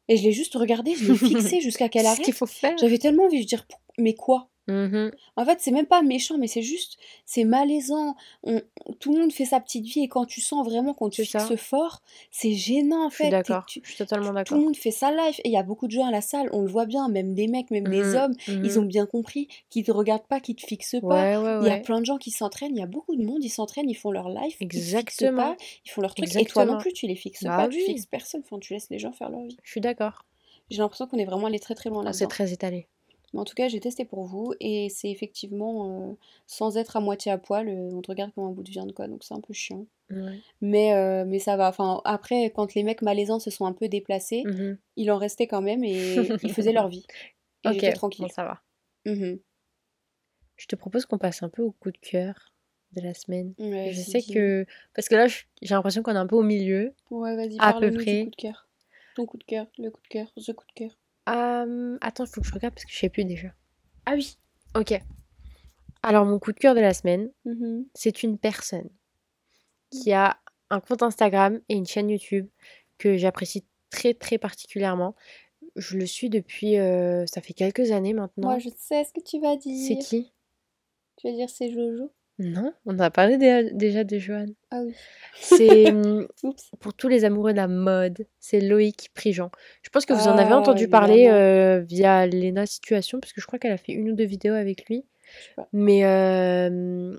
Speaker 2: et je l'ai juste regardée, je l'ai fixée jusqu'à qu'elle
Speaker 1: ce qu'il
Speaker 2: arrête.
Speaker 1: faut faire.
Speaker 2: J'avais tellement envie de dire, mais quoi?
Speaker 1: Mhm.
Speaker 2: En fait, c'est même pas méchant, mais c'est juste, c'est malaisant. On, tout le monde fait sa petite vie et quand tu sens vraiment qu'on te fixe
Speaker 1: ça.
Speaker 2: fort, c'est gênant en
Speaker 1: Je suis
Speaker 2: fait.
Speaker 1: D'accord. Je suis totalement
Speaker 2: tout le
Speaker 1: d'accord.
Speaker 2: monde fait sa life et il y a beaucoup de gens à la salle, on le voit bien, même des mecs, même des
Speaker 1: Mhm,
Speaker 2: hommes, ils
Speaker 1: mhm.
Speaker 2: ont bien compris qu'ils te regardent pas, qu'ils te fixent pas.
Speaker 1: Ouais, ouais,
Speaker 2: Il y a plein de gens qui s'entraînent, il y a beaucoup de monde, ils s'entraînent, ils font leur life, ils te fixent
Speaker 1: Exactement.
Speaker 2: pas, ils font leur truc et toi non
Speaker 1: Exactement.
Speaker 2: plus, tu les fixes
Speaker 1: Bah
Speaker 2: pas, tu fixes personne, enfin, tu laisses les gens faire leur vie.
Speaker 1: Je suis d'accord.
Speaker 2: J'ai l'impression qu'on est vraiment allé très très loin
Speaker 1: Ah, C'est très étalé.
Speaker 2: Mais en tout cas, j'ai testé pour vous et c'est effectivement euh, sans être à moitié à poil, euh, on te regarde comme un bout de viande quoi, donc c'est un peu chiant.
Speaker 1: Ouais.
Speaker 2: Mais, euh, mais ça va. Enfin, après, quand les mecs malaisants se sont un peu déplacés,
Speaker 1: Mhm.
Speaker 2: il en restait quand même et ils faisaient leur vie. Et
Speaker 1: Ok,
Speaker 2: tranquille.
Speaker 1: bon, ça va.
Speaker 2: Mhm.
Speaker 1: Je te propose qu'on passe un peu au coup de cœur de la semaine.
Speaker 2: Ouais,
Speaker 1: Je sais que... Parce que là, j'ai l'impression qu'on est un peu au milieu,
Speaker 2: Ouais, vas-y,
Speaker 1: à peu
Speaker 2: parle-nous du
Speaker 1: près.
Speaker 2: coup de cœur. Ton coup de cœur, le coup de cœur, the coup de cœur.
Speaker 1: Euh, Attends, il faut que je regarde parce que je sais plus déjà. Ah oui, ok. Alors, mon coup de cœur de la semaine,
Speaker 2: Mhm.
Speaker 1: c'est une personne qui a un compte Instagram et une chaîne YouTube que j'apprécie très très particulièrement. Je le suis depuis... euh, ça fait quelques années
Speaker 2: Moi,
Speaker 1: maintenant.
Speaker 2: je sais ce que tu vas
Speaker 1: C'est
Speaker 2: dire.
Speaker 1: qui?
Speaker 2: Tu vas dire c'est Jojo?
Speaker 1: Non, on a parlé dé- déjà de Johan.
Speaker 2: Ah oui.
Speaker 1: C'est hum, pour tous les amoureux de la mode, c'est Loïc Prigent. Je pense que vous en avez
Speaker 2: Ah,
Speaker 1: entendu parler euh, via Lena Situation, parce que je crois qu'elle a fait une ou deux vidéos avec lui. Mais euh,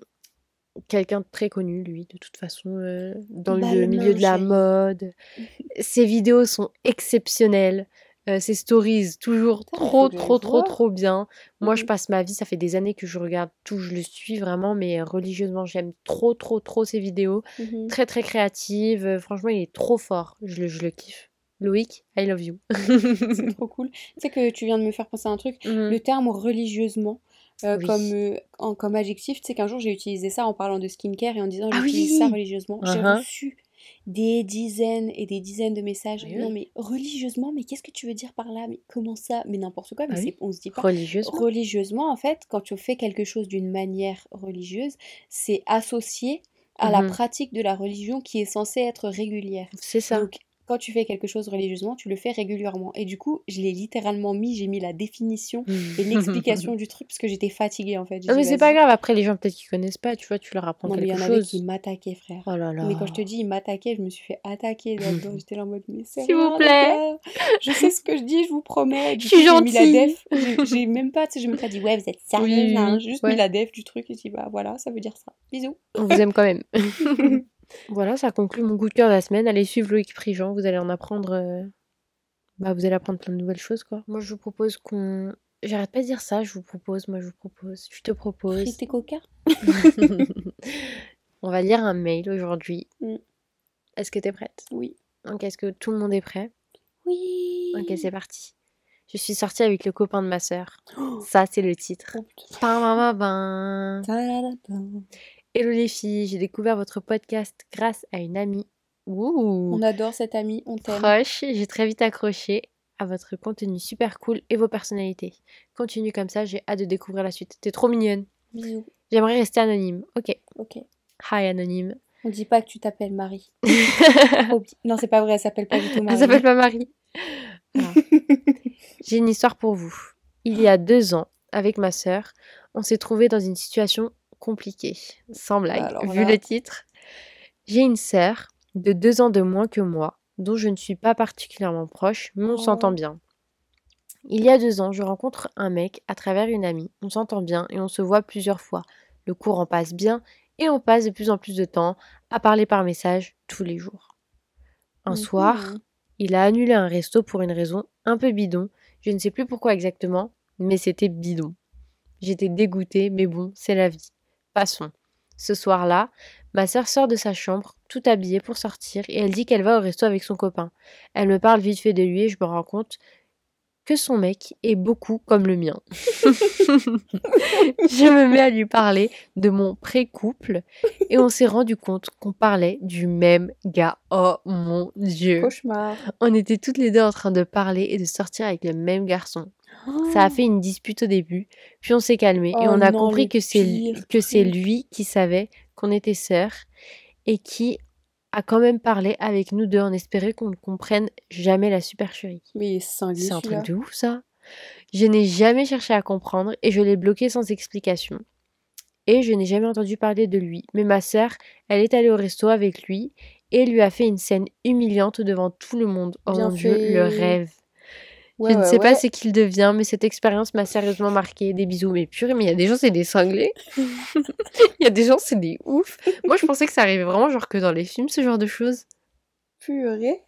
Speaker 1: quelqu'un de très connu, lui, de toute façon, euh, dans le
Speaker 2: Balmain,
Speaker 1: milieu de la mode. Ses vidéos sont exceptionnelles. Euh, ses stories, toujours
Speaker 2: Putain,
Speaker 1: trop, trop, trop, trop bien. Moi, je
Speaker 2: Mhm.
Speaker 1: passe ma vie, ça fait des années que je regarde tout, je le suis vraiment, mais euh, religieusement, j'aime trop, trop, trop ses vidéos.
Speaker 2: Mhm.
Speaker 1: Très, très créative. euh, Franchement, il est trop fort. Je le, je le kiffe. Loïc, I love you.
Speaker 2: C'est trop cool. Tu sais que tu viens de me faire penser à un truc.
Speaker 1: Mhm.
Speaker 2: Le terme religieusement, euh,
Speaker 1: Oui.
Speaker 2: comme, euh, en- comme adjectif, tu sais qu'un jour j'ai utilisé ça en parlant de skincare et en disant
Speaker 1: Ah
Speaker 2: j'utilise ça
Speaker 1: oui
Speaker 2: religieusement. J'ai
Speaker 1: Uh-huh.
Speaker 2: reçu des dizaines et des dizaines de messages. Non mais religieusement, mais qu'est-ce que tu veux dire par là? Mais comment ça? Mais n'importe quoi, mais
Speaker 1: oui.
Speaker 2: c'est, on se dit pas.
Speaker 1: Religieusement.
Speaker 2: Religieusement, en fait, quand tu fais quelque chose d'une manière religieuse, c'est associé à la
Speaker 1: Mhm.
Speaker 2: pratique de la religion qui est censée être régulière.
Speaker 1: C'est ça.
Speaker 2: Donc, quand tu fais quelque chose religieusement, tu le fais régulièrement. Et du coup, je l'ai littéralement mis, j'ai mis la définition et l'explication du truc parce que j'étais fatiguée en fait. J'ai
Speaker 1: Non, mais
Speaker 2: dit,
Speaker 1: c'est pas grave, après les gens peut-être qu'ils connaissent pas, tu vois, tu leur apprends
Speaker 2: Non, mais il y
Speaker 1: quelque
Speaker 2: en avait
Speaker 1: chose.
Speaker 2: qui m'attaquaient, frère.
Speaker 1: Oh là là.
Speaker 2: Mais quand je te dis, ils m'attaquaient, je me suis fait attaquer là-dedans. J'étais là en mode, mais c'est
Speaker 1: S'il vous plaît.
Speaker 2: Je sais ce que je dis, je vous promets. Du
Speaker 1: Je suis
Speaker 2: coup, j'ai mis la
Speaker 1: gentille.
Speaker 2: def. J'ai- J'ai même pas, tu sais, j'ai même pas dit, ouais, vous êtes sérieuse,
Speaker 1: Oui,
Speaker 2: hein. J'ai juste
Speaker 1: ouais.
Speaker 2: mis la def du truc et j'ai dit, bah voilà, ça veut dire ça. Bisous.
Speaker 1: On vous aime quand même. voilà, ça conclut mon coup de cœur de la semaine. Allez suivre Loïc Prigent, vous allez en apprendre. euh, Bah, vous allez apprendre plein de nouvelles choses, quoi. Moi, je vous propose qu'on. J'arrête pas de dire ça, je vous propose, moi je vous propose, je te propose.
Speaker 2: Coca
Speaker 1: On va lire un mail aujourd'hui.
Speaker 2: Mm.
Speaker 1: Est-ce que t'es prête?
Speaker 2: Oui.
Speaker 1: Ok, est-ce que tout le monde est prêt?
Speaker 2: Oui.
Speaker 1: Ok, c'est parti. Je suis sortie avec le copain de ma sœur.
Speaker 2: Oh,
Speaker 1: Ça, c'est le titre.
Speaker 2: oh.
Speaker 1: Hello les filles, j'ai découvert votre podcast grâce à une amie. Ouh,
Speaker 2: On adore cette amie, on t'aime.
Speaker 1: proche. J'ai très vite accroché à votre contenu super cool et vos personnalités. Continue comme ça, j'ai hâte de découvrir la suite. T'es trop mignonne.
Speaker 2: Bisous.
Speaker 1: J'aimerais rester anonyme. Ok.
Speaker 2: Ok.
Speaker 1: Hi anonyme.
Speaker 2: On dit pas que tu t'appelles Marie. Non, c'est pas vrai, elle s'appelle pas du tout
Speaker 1: Elle
Speaker 2: Marie.
Speaker 1: s'appelle pas Marie. J'ai une histoire pour vous. Il y a deux ans, avec ma sœur, on s'est trouvé dans une situation compliquée. Sans blague,
Speaker 2: alors
Speaker 1: vu
Speaker 2: là-
Speaker 1: le titre. J'ai une sœur de deux ans de moins que moi, dont je ne suis pas particulièrement proche, mais on
Speaker 2: Oh.
Speaker 1: s'entend bien. Il y a deux ans, je rencontre un mec à travers une amie. On s'entend bien et on se voit plusieurs fois. Le courant passe bien et on passe de plus en plus de temps à parler par message tous les jours. Un soir,
Speaker 2: Mhm.
Speaker 1: il a annulé un resto pour une raison un peu bidon. Je ne sais plus pourquoi exactement, mais c'était bidon. J'étais dégoûtée, mais bon, c'est la vie. Ce soir-là, ma sœur sort de sa chambre, tout habillée pour sortir, et elle dit qu'elle va au resto avec son copain. Elle me parle vite fait de lui et je me rends compte que son mec est beaucoup comme le mien. je me mets à lui parler de mon pré-couple et on s'est rendu compte qu'on parlait du même gars. Oh mon dieu.
Speaker 2: Cauchemar.
Speaker 1: On était toutes les deux en train de parler et de sortir avec le même garçon. Ça a fait une dispute au début, puis on s'est calmé et
Speaker 2: Oh
Speaker 1: on a
Speaker 2: non,
Speaker 1: compris que c'est que lui qui savait qu'on était sœurs et qui a quand même parlé avec nous deux en espérant qu'on ne comprenne jamais la supercherie.
Speaker 2: Mais
Speaker 1: C'est un truc de ouf ça. Je n'ai jamais cherché à comprendre et je l'ai bloqué sans explication. Et je n'ai jamais entendu parler de lui. Mais ma sœur, elle est allée au resto avec lui et lui a fait une scène humiliante devant tout le monde. Oh mon dieu, le rêve.
Speaker 2: Ouais,
Speaker 1: je ne
Speaker 2: ouais,
Speaker 1: sais pas ce qu'il devient, mais cette expérience m'a sérieusement marqué. Des bisous, mais purée, mais il y a des gens, c'est des cinglés. Il y a des gens, c'est des ouf. Moi, je pensais que ça arrivait vraiment genre que dans les films, ce genre de choses.
Speaker 2: Purée.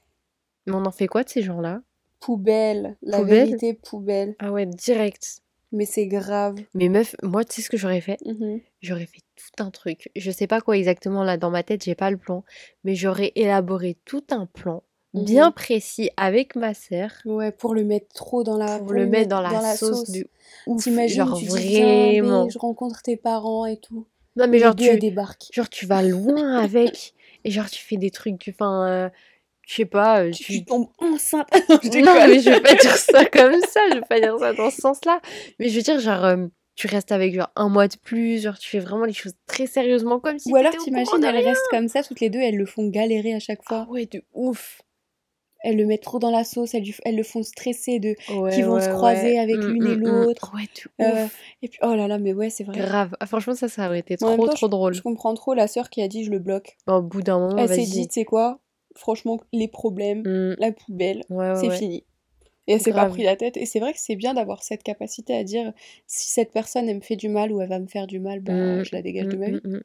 Speaker 1: Mais on en fait quoi de ces gens-là?
Speaker 2: Poubelle. La
Speaker 1: Poubelle?
Speaker 2: vérité, poubelle.
Speaker 1: Ah ouais, direct.
Speaker 2: Mais c'est grave.
Speaker 1: Mais meuf, moi, tu sais ce que j'aurais fait?
Speaker 2: Mhm.
Speaker 1: J'aurais fait tout un truc. Je sais pas quoi exactement là dans ma tête, j'ai pas le plan, mais j'aurais élaboré tout un plan bien
Speaker 2: Mhm.
Speaker 1: précis avec ma sœur
Speaker 2: Ouais, pour le mettre trop dans la...
Speaker 1: pour le mettre dans la, sauce,
Speaker 2: sauce.
Speaker 1: de ouf.
Speaker 2: T'imagines,
Speaker 1: genre
Speaker 2: tu dis,
Speaker 1: vraiment.
Speaker 2: bé, je rencontre tes parents et tout.
Speaker 1: Non mais genre tu
Speaker 2: débarquent.
Speaker 1: genre tu vas loin avec et genre tu fais des trucs du enfin euh, je sais pas euh,
Speaker 2: Tu,
Speaker 1: tu
Speaker 2: tombes enceinte. je
Speaker 1: non
Speaker 2: déconne.
Speaker 1: mais je vais pas dire ça comme ça, je vais pas dire ça dans ce sens-là, mais je veux dire genre euh, tu restes avec genre un mois de plus, genre tu fais vraiment les choses très sérieusement comme si
Speaker 2: Ou alors t'imagines, elles restent comme ça, toutes les deux, elles le font galérer à chaque
Speaker 1: Ah
Speaker 2: fois.
Speaker 1: ouais, de ouf.
Speaker 2: Elles le mettent trop dans la sauce, elles, le font stresser de...
Speaker 1: Ouais,
Speaker 2: qui vont se croiser
Speaker 1: ouais.
Speaker 2: avec
Speaker 1: Mm,
Speaker 2: l'une et
Speaker 1: mm, mm.
Speaker 2: l'autre.
Speaker 1: Ouais, de
Speaker 2: Euh. Et puis, oh là là, mais ouais, c'est vrai.
Speaker 1: Grave. Ah, franchement, ça, ça aurait été trop,
Speaker 2: temps,
Speaker 1: trop drôle.
Speaker 2: Je comprends trop la sœur qui a dit je le bloque.
Speaker 1: Au bout d'un moment,
Speaker 2: Elle s'est dit, tu sais quoi, franchement, les problèmes, la poubelle, c'est fini. Et elle s'est pas pris la tête. Et c'est vrai que c'est bien d'avoir cette capacité à dire si cette personne, elle me fait du mal ou elle va me faire du mal, bah,
Speaker 1: Mmh,
Speaker 2: je la dégage de
Speaker 1: mmh,
Speaker 2: ma vie.
Speaker 1: mmh.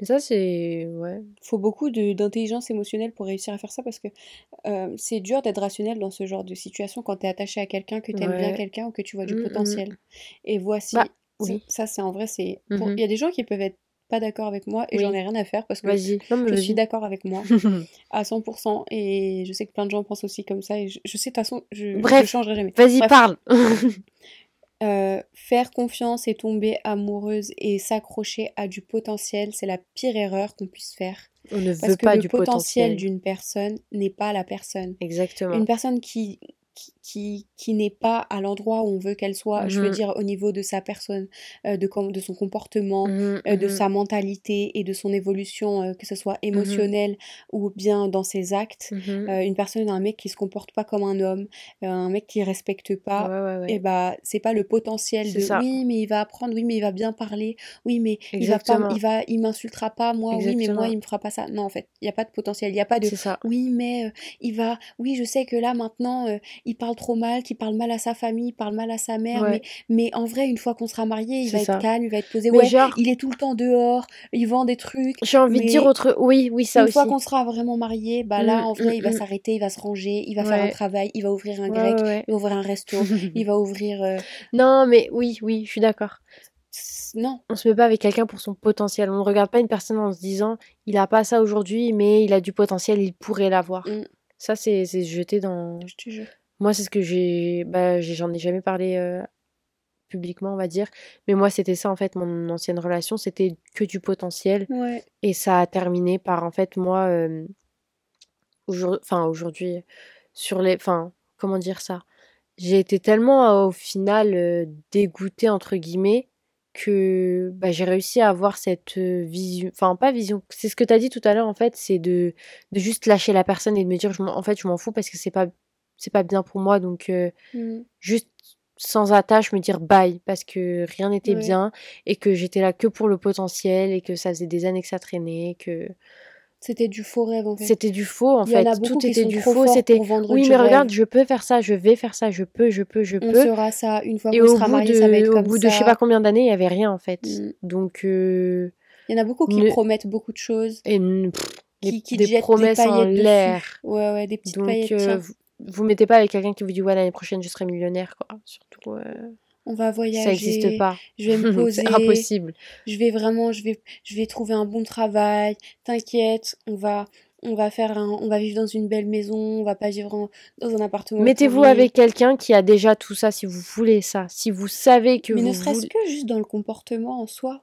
Speaker 1: Mais ça, c'est. Ouais.
Speaker 2: faut beaucoup de- d'intelligence émotionnelle pour réussir à faire ça parce que euh, c'est dur d'être rationnel dans ce genre de situation quand tu es attaché à quelqu'un, que tu aimes bien quelqu'un ou que tu vois du potentiel. Et voici,
Speaker 1: Bah,
Speaker 2: ça-
Speaker 1: oui.
Speaker 2: ça c'est en vrai, c'est pour- il y a des gens qui peuvent être pas d'accord avec moi et
Speaker 1: Oui.
Speaker 2: j'en ai rien à faire parce que
Speaker 1: Vas-y. Non, mais
Speaker 2: je suis d'accord avec moi à 100% et je sais que plein de gens pensent aussi comme ça et je, je sais de toute façon, je,
Speaker 1: Bref,
Speaker 2: changerai jamais.
Speaker 1: Vas-y, parle.
Speaker 2: euh, faire confiance et tomber amoureuse et s'accrocher à du potentiel, c'est la pire erreur qu'on puisse faire.
Speaker 1: On ne
Speaker 2: Parce
Speaker 1: veut
Speaker 2: que
Speaker 1: pas
Speaker 2: le
Speaker 1: du
Speaker 2: potentiel
Speaker 1: potentiel.
Speaker 2: d'une personne n'est pas la personne.
Speaker 1: Exactement.
Speaker 2: Une personne qui, qui, qui, qui n'est pas à l'endroit où on veut qu'elle soit, je veux
Speaker 1: Mhm.
Speaker 2: dire au niveau de sa personne, euh, de, de son comportement,
Speaker 1: Mhm,
Speaker 2: euh, de
Speaker 1: mhm.
Speaker 2: sa mentalité et de son évolution, euh, que ce soit émotionnelle ou bien dans ses actes. Euh, une personne, un mec qui se comporte pas comme un homme, un mec qui respecte pas,
Speaker 1: Ouais, ouais, ouais.
Speaker 2: et bah c'est pas le potentiel de
Speaker 1: ça.
Speaker 2: oui mais il va apprendre oui mais il va bien parler oui mais il va pas il va il m'insultera pas moi oui mais moi il me fera pas ça non en fait il y a pas de potentiel il y a pas de
Speaker 1: C'est ça.
Speaker 2: oui mais il va oui je sais que là maintenant il parle trop mal qu'il parle mal à sa famille il parle mal à sa mère mais
Speaker 1: Ouais.
Speaker 2: mais en vrai une fois qu'on sera marié il va être calme il va être posé
Speaker 1: Mais
Speaker 2: ouais
Speaker 1: genre,
Speaker 2: il est tout le temps dehors il vend des trucs
Speaker 1: j'ai envie de dire autre. Oui, oui, ça
Speaker 2: une fois qu'on sera vraiment marié bah là
Speaker 1: Mm,
Speaker 2: en vrai il va
Speaker 1: mm, mm.
Speaker 2: s'arrêter il va se ranger il va faire un travail il va ouvrir un grec il va ouvrir un resto il va ouvrir euh,
Speaker 1: Non, mais oui, oui, je suis d'accord.
Speaker 2: non
Speaker 1: On se met pas avec quelqu'un pour son potentiel. On ne regarde pas une personne en se disant, il a pas ça aujourd'hui, mais il a du potentiel, il pourrait l'avoir.
Speaker 2: Mm.
Speaker 1: Ça, c'est c'est se jeter dans.
Speaker 2: je te jure
Speaker 1: Moi, c'est ce que j'ai. Bah, j'en ai jamais parlé euh, publiquement, on va dire. Mais moi, c'était ça, en fait, mon ancienne relation. C'était que du potentiel.
Speaker 2: ouais
Speaker 1: Et ça a terminé par, en fait, moi, euh, aujourd'hui, enfin, aujourd'hui, sur les. Enfin, comment dire ça? J'ai été tellement, au final, euh, dégoûtée, entre guillemets, que bah, j'ai réussi à avoir cette vision. Enfin, pas vision. C'est ce que tu as dit tout à l'heure, en fait, c'est de, de juste lâcher la personne et de me dire, je m'en- en fait, je m'en fous parce que c'est pas, c'est pas bien pour moi. Donc, euh,
Speaker 2: Mm.
Speaker 1: juste sans attache, me dire bye parce que rien n'était bien et que j'étais là que pour le potentiel et que ça faisait des années que ça traînait, que
Speaker 2: C'était du faux rêve en fait.
Speaker 1: c'était du faux en
Speaker 2: Il y en
Speaker 1: fait. Tout était du faux. C'était oui, mais
Speaker 2: rêve.
Speaker 1: regarde, je peux faire ça, je vais faire ça, je peux, je peux, je
Speaker 2: On
Speaker 1: peux.
Speaker 2: sera ça une fois
Speaker 1: Et
Speaker 2: qu'on sera marié, ça va être
Speaker 1: au
Speaker 2: comme
Speaker 1: bout de je sais pas combien d'années, il y avait rien en fait.
Speaker 2: Mm.
Speaker 1: Donc euh,
Speaker 2: Il y en a beaucoup qui
Speaker 1: ne-
Speaker 2: promettent beaucoup de choses,
Speaker 1: et pff,
Speaker 2: qui, qui
Speaker 1: des
Speaker 2: des
Speaker 1: promesses en l'air.
Speaker 2: Ouais, ouais, des petites
Speaker 1: Donc
Speaker 2: paillettes,
Speaker 1: euh. Vous, mettez pas avec quelqu'un qui vous dit ouais l'année prochaine je serai millionnaire quoi. Surtout euh,
Speaker 2: On va
Speaker 1: ça n'existe
Speaker 2: voyager,
Speaker 1: pas.
Speaker 2: je vais me poser,
Speaker 1: C'est impossible.
Speaker 2: je vais vraiment, je vais, je vais trouver un bon travail. T'inquiète, on va, on va faire un, on va vivre dans une belle maison, on va pas vivre en- dans un appartement
Speaker 1: Mettez-vous avec quelqu'un qui a déjà tout ça si vous voulez ça. Si vous savez que
Speaker 2: Mais ne serait-ce
Speaker 1: voulez.
Speaker 2: que juste dans le comportement en soi.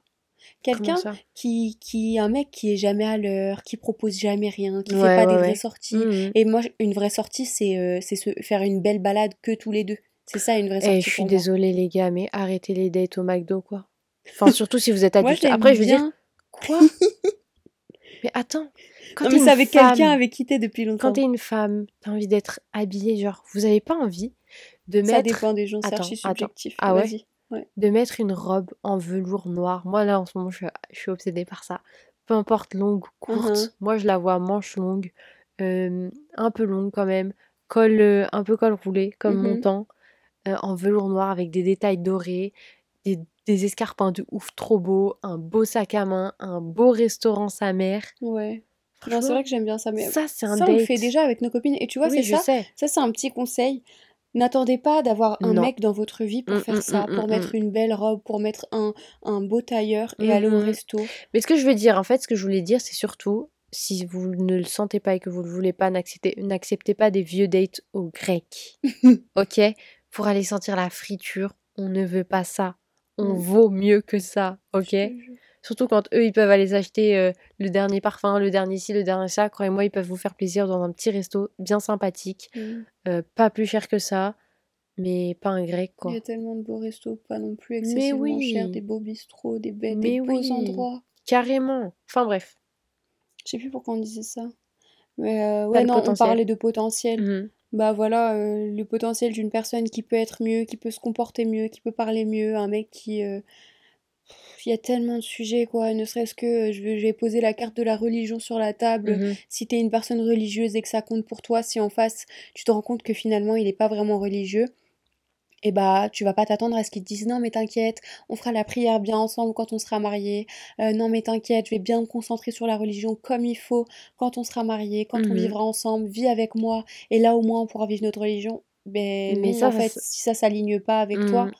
Speaker 2: Quelqu'un
Speaker 1: ça?
Speaker 2: qui, qui, un mec qui est jamais à l'heure, qui propose jamais rien, qui fait pas
Speaker 1: ouais,
Speaker 2: des vraies
Speaker 1: ouais.
Speaker 2: sorties.
Speaker 1: Mhm.
Speaker 2: Et moi, une vraie sortie, c'est euh, c'est se faire une belle balade que tous les deux. C'est ça une vraie
Speaker 1: Eh,
Speaker 2: sortie
Speaker 1: je suis
Speaker 2: pour moi.
Speaker 1: désolée les gars, mais arrêtez les dates au McDo quoi. Enfin surtout si vous êtes adulte. Après je veux dire quoi? Mais attends, quand
Speaker 2: Non,
Speaker 1: t'es
Speaker 2: mais
Speaker 1: une
Speaker 2: c'est avec quelqu'un avec qui t'es depuis
Speaker 1: quand
Speaker 2: longtemps.
Speaker 1: t'es une femme, t'as envie d'être habillée, genre vous avez pas envie de
Speaker 2: Ça
Speaker 1: mettre.
Speaker 2: dépend des gens, c'est archi
Speaker 1: attends.
Speaker 2: subjectif.
Speaker 1: Ah ouais?
Speaker 2: Vas-y. Ouais.
Speaker 1: de mettre une robe en velours noir. Moi, là, en ce moment, je suis, je suis obsédée par ça. Peu importe, longue, courte.
Speaker 2: Mhm.
Speaker 1: Moi, je la vois manche longue, euh, un peu longue quand même, col, euh, un peu col roulé, comme
Speaker 2: Mhm.
Speaker 1: montant, euh, en velours noir avec des détails dorés, des, des escarpins de ouf trop beaux, un beau sac à main, un beau restaurant sa mère.
Speaker 2: Ouais. C'est vrai que j'aime bien ça, mais
Speaker 1: ça, c'est un
Speaker 2: ça, on le fait déjà avec nos copines. Et tu vois,
Speaker 1: Oui,
Speaker 2: c'est ça.
Speaker 1: sais.
Speaker 2: Ça, c'est un petit conseil. N'attendez pas d'avoir un
Speaker 1: Non.
Speaker 2: mec dans votre vie pour
Speaker 1: Mm,
Speaker 2: faire
Speaker 1: mm,
Speaker 2: ça,
Speaker 1: mm,
Speaker 2: pour mettre une belle robe, pour mettre un, un beau tailleur et aller au resto.
Speaker 1: Mais ce que je veux dire, en fait, ce que je voulais dire, c'est surtout, si vous ne le sentez pas et que vous ne le voulez pas, n'acceptez n'acceptez pas des vieux dates au grec. ok? Pour aller sentir la friture, on ne veut pas ça. On vaut mieux que ça. Ok? Surtout quand eux, ils peuvent aller s'acheter euh, le dernier parfum, le dernier ci, le dernier ça. Croyez-moi, ils peuvent vous faire plaisir dans un petit resto bien sympathique.
Speaker 2: Mm.
Speaker 1: euh, pas plus cher que ça, mais pas un grec,
Speaker 2: Il
Speaker 1: quoi.
Speaker 2: y a tellement de beaux restos, pas non plus excessivement chers,
Speaker 1: oui.
Speaker 2: des beaux bistrots, des, belles, des beaux
Speaker 1: oui.
Speaker 2: endroits.
Speaker 1: Carrément. Enfin bref.
Speaker 2: Je sais plus pourquoi on disait ça. Mais euh, ouais, non, on parlait de potentiel.
Speaker 1: Mhm.
Speaker 2: Bah voilà, euh, le potentiel d'une personne qui peut être mieux, qui peut se comporter mieux, qui peut parler mieux, un mec qui... euh, il y a tellement de sujets, quoi. Ne serait-ce que je vais, je vais poser la carte de la religion sur la table.
Speaker 1: Mhm.
Speaker 2: Si t'es une personne religieuse et que ça compte pour toi, si en face, tu te rends compte que finalement, il n'est pas vraiment religieux, et bah, tu vas pas t'attendre à ce qu'ils te disent non, mais t'inquiète, on fera la prière bien ensemble quand on sera mariés. Euh, non, mais t'inquiète, je vais bien me concentrer sur la religion comme il faut quand on sera mariés, quand on
Speaker 1: Mhm.
Speaker 2: vivra ensemble, vis avec moi, et là au moins on pourra vivre notre religion. Ben
Speaker 1: Mais
Speaker 2: non,
Speaker 1: ça,
Speaker 2: en fait, si ça s'aligne pas avec toi,
Speaker 1: Mhm.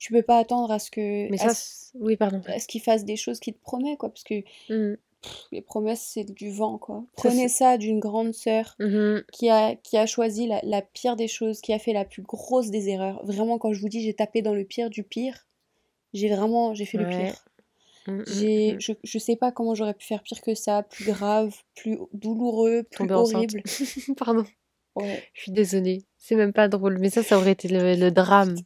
Speaker 2: Tu peux pas attendre à ce que
Speaker 1: Mais ça,
Speaker 2: ce-
Speaker 1: oui, pardon.
Speaker 2: à ce qu'il fasse des choses qu'il te promet, quoi, parce que pff, les promesses c'est du vent, quoi. Prenez ça d'une grande sœur
Speaker 1: Mhm.
Speaker 2: qui a, qui a choisi la, la pire des choses, qui a fait la plus grosse des erreurs. Vraiment, quand je vous dis j'ai tapé dans le pire du pire, j'ai vraiment, j'ai fait le pire. J'ai,
Speaker 1: mhm.
Speaker 2: je, je sais pas comment j'aurais pu faire pire que ça, plus grave, plus douloureux, plus
Speaker 1: Tomber
Speaker 2: horrible.
Speaker 1: Pardon.
Speaker 2: Ouais.
Speaker 1: Je suis désolée. C'est même pas drôle, mais ça, ça aurait été le, le drame.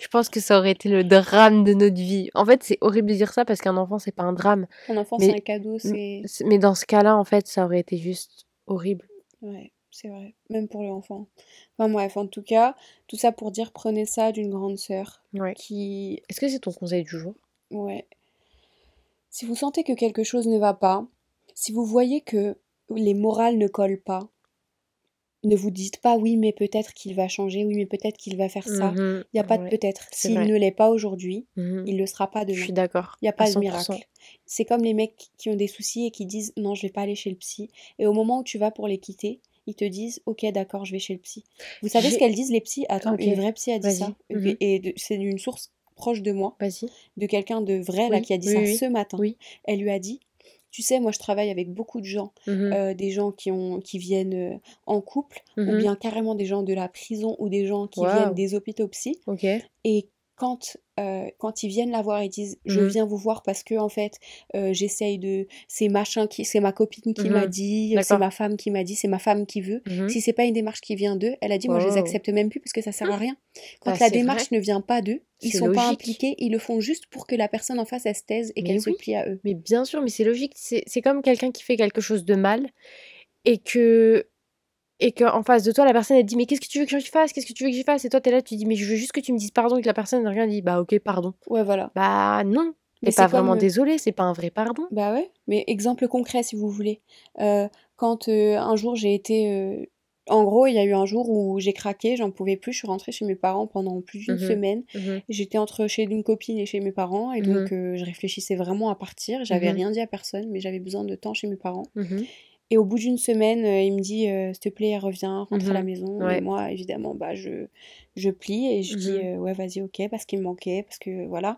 Speaker 1: Je pense que ça aurait été le drame de notre vie. En fait, c'est horrible de dire ça parce qu'un enfant, c'est pas un drame.
Speaker 2: Mon enfant, c'est un cadeau. C'est-
Speaker 1: Mais dans ce cas-là, en fait, ça aurait été juste horrible.
Speaker 2: Ouais, c'est vrai. Même pour l'enfant. Enfin bref, en tout cas, tout ça pour dire prenez ça d'une grande sœur
Speaker 1: Ouais.
Speaker 2: qui...
Speaker 1: Est-ce que c'est ton conseil du jour?
Speaker 2: Ouais. Si vous sentez que quelque chose ne va pas, si vous voyez que les morales ne collent pas, ne vous dites pas oui, mais peut-être qu'il va changer, oui, mais peut-être qu'il va faire ça.
Speaker 1: Mhm.
Speaker 2: Il n'y a pas de peut-être. S'il ne l'est pas aujourd'hui,
Speaker 1: Mhm.
Speaker 2: il ne le sera pas
Speaker 1: Je
Speaker 2: demain.
Speaker 1: suis d'accord.
Speaker 2: Il n'y a pas de
Speaker 1: 100%.
Speaker 2: miracle. C'est comme les mecs qui ont des soucis et qui disent non, je vais pas aller chez le psy. Et au moment où tu vas pour les quitter, ils te disent ok, d'accord, je vais chez le psy. Vous savez ce qu'elles disent les psys? Attends,
Speaker 1: Ok,
Speaker 2: une vraie psy a dit ça.
Speaker 1: Mhm.
Speaker 2: Et- c'est d'une source proche de moi, de quelqu'un de vrai là qui a dit
Speaker 1: oui,
Speaker 2: ça
Speaker 1: oui.
Speaker 2: ce matin. Elle lui a dit tu sais, moi je travaille avec beaucoup de gens,
Speaker 1: Mhm.
Speaker 2: euh, des gens qui, ont, qui viennent euh, en couple, ou
Speaker 1: Mhm.
Speaker 2: bien carrément des gens de la prison ou des gens qui viennent des hôpitaux psy.
Speaker 1: Ok.
Speaker 2: Et quand, euh, quand ils viennent la voir et disent je
Speaker 1: Mhm.
Speaker 2: viens vous voir parce que en fait euh, j'essaye de c'est machin qui c'est ma copine qui m'a
Speaker 1: Mhm.
Speaker 2: dit c'est ma femme qui m'a dit c'est ma femme qui veut.
Speaker 1: Mhm.
Speaker 2: si c'est pas une démarche qui vient d'eux elle a dit moi je les accepte même plus parce que ça sert à rien. Quand
Speaker 1: Bah,
Speaker 2: la démarche ne vient pas d'eux ils sont pas impliqués ils le font juste pour que la personne en face elle se taise et qu'elle se plie à eux.
Speaker 1: Mais bien sûr, mais c'est logique. C'est c'est comme quelqu'un qui fait quelque chose de mal et que et que en face de toi, la personne elle te dit mais qu'est-ce que tu veux que je fasse? Qu'est-ce que tu veux que je fasse? Et toi t'es là, tu dis mais je veux juste que tu me dises pardon et que la personne rien dit bah ok pardon.
Speaker 2: ouais voilà
Speaker 1: Bah non,
Speaker 2: Mais
Speaker 1: t'es pas vraiment désolé, c'est pas un vrai pardon.
Speaker 2: Bah ouais, mais exemple concret si vous voulez. Euh, quand euh, un jour j'ai été... euh, En gros, il y a eu un jour où j'ai craqué, j'en pouvais plus, je suis rentrée chez mes parents pendant plus d'une
Speaker 1: Mhm.
Speaker 2: semaine.
Speaker 1: Mhm.
Speaker 2: J'étais entre chez une copine et chez mes parents, et donc euh, je réfléchissais vraiment à partir. J'avais
Speaker 1: Mhm.
Speaker 2: rien dit à personne, mais j'avais besoin de temps chez mes parents. Et au bout d'une semaine, euh, il me dit euh, S'il te plaît, reviens, rentre à la
Speaker 1: Mhm.
Speaker 2: maison.
Speaker 1: Ouais.
Speaker 2: Et moi, évidemment, bah, je, je plie et je dis
Speaker 1: Mhm.
Speaker 2: euh, Ouais, vas-y, ok, parce qu'il me manquait, parce que voilà.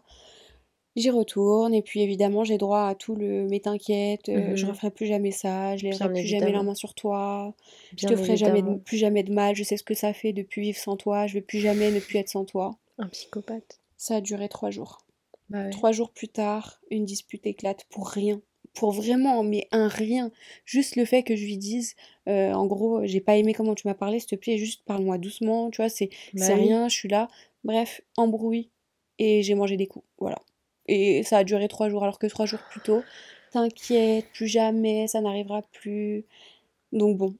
Speaker 2: J'y retourne, et puis évidemment, j'ai droit à tout le Mais t'inquiète, euh, je
Speaker 1: Mhm.
Speaker 2: referai plus jamais ça, je lèverai plus jamais la main sur toi, je
Speaker 1: Bien
Speaker 2: te ferai jamais de- plus jamais de mal, je sais ce que ça fait de plus vivre sans toi, je vais plus jamais ne plus être sans toi.
Speaker 1: Un psychopathe.
Speaker 2: Ça a duré trois jours.
Speaker 1: Bah ouais.
Speaker 2: Trois jours plus tard, une dispute éclate pour rien. Pour vraiment, mais un rien. Juste le fait que je lui dise, euh, en gros, j'ai pas aimé comment tu m'as parlé, s'il te plaît, juste parle-moi doucement, tu vois, c'est
Speaker 1: Bah oui.
Speaker 2: rien, je suis là. Bref, embrouille. Et j'ai mangé des coups, voilà. Et ça a duré trois jours, alors que trois jours plus tôt, t'inquiète, plus jamais, ça n'arrivera plus. Donc bon,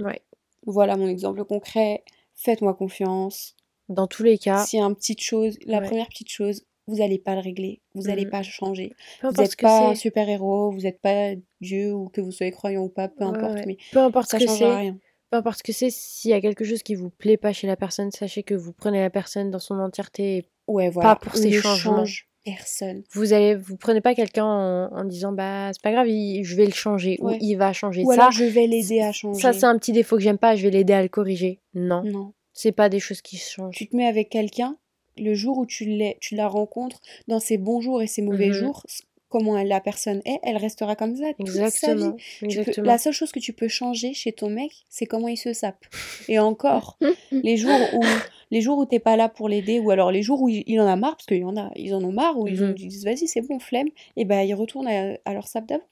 Speaker 1: Ouais.
Speaker 2: voilà mon exemple concret. Faites-moi confiance.
Speaker 1: Dans tous les cas,
Speaker 2: S'il y a une petite chose, la
Speaker 1: Ouais.
Speaker 2: première petite chose, vous n'allez pas le régler, vous n'allez
Speaker 1: Mhm.
Speaker 2: pas changer.
Speaker 1: peu
Speaker 2: Vous
Speaker 1: importe ce
Speaker 2: n'êtes pas un super-héros, vous n'êtes pas Dieu ou que vous soyez croyant ou pas, peu
Speaker 1: Ouais,
Speaker 2: importe,
Speaker 1: ouais.
Speaker 2: mais
Speaker 1: Peu importe
Speaker 2: ça
Speaker 1: ce que
Speaker 2: changera
Speaker 1: c'est.
Speaker 2: rien.
Speaker 1: Peu importe ce que c'est, s'il y a quelque chose qui vous plaît pas chez la personne, sachez que vous prenez la personne dans son entièreté et
Speaker 2: Ouais,
Speaker 1: pas pour ses
Speaker 2: ne
Speaker 1: changements.
Speaker 2: change personne.
Speaker 1: Vous allez, vous prenez pas quelqu'un en, en disant bah c'est pas grave, il- je vais le changer
Speaker 2: Ouais.
Speaker 1: ou il va changer.
Speaker 2: Ou
Speaker 1: ça,
Speaker 2: alors je vais l'aider à changer.
Speaker 1: ça c'est un petit défaut que j'aime pas, je vais l'aider à le corriger. Non,
Speaker 2: Non.
Speaker 1: c'est pas des choses qui changent.
Speaker 2: Tu te mets avec quelqu'un, le jour où tu, tu la rencontres, dans ses bons jours et ses mauvais
Speaker 1: Mhm.
Speaker 2: jours, comment la personne est, elle restera comme ça toute sa vie. Tu peux- la seule chose que tu peux changer chez ton mec, c'est comment il se sape. Et encore, les jours où les jours où t'es pas là pour l'aider, ou alors les jours où il, il en a marre, parce qu'il y en a, ils en ont marre, où ils, ont-
Speaker 1: Mhm.
Speaker 2: ils disent vas-y c'est bon, flemme, et ben ils retournent à, à leur sape d'avant.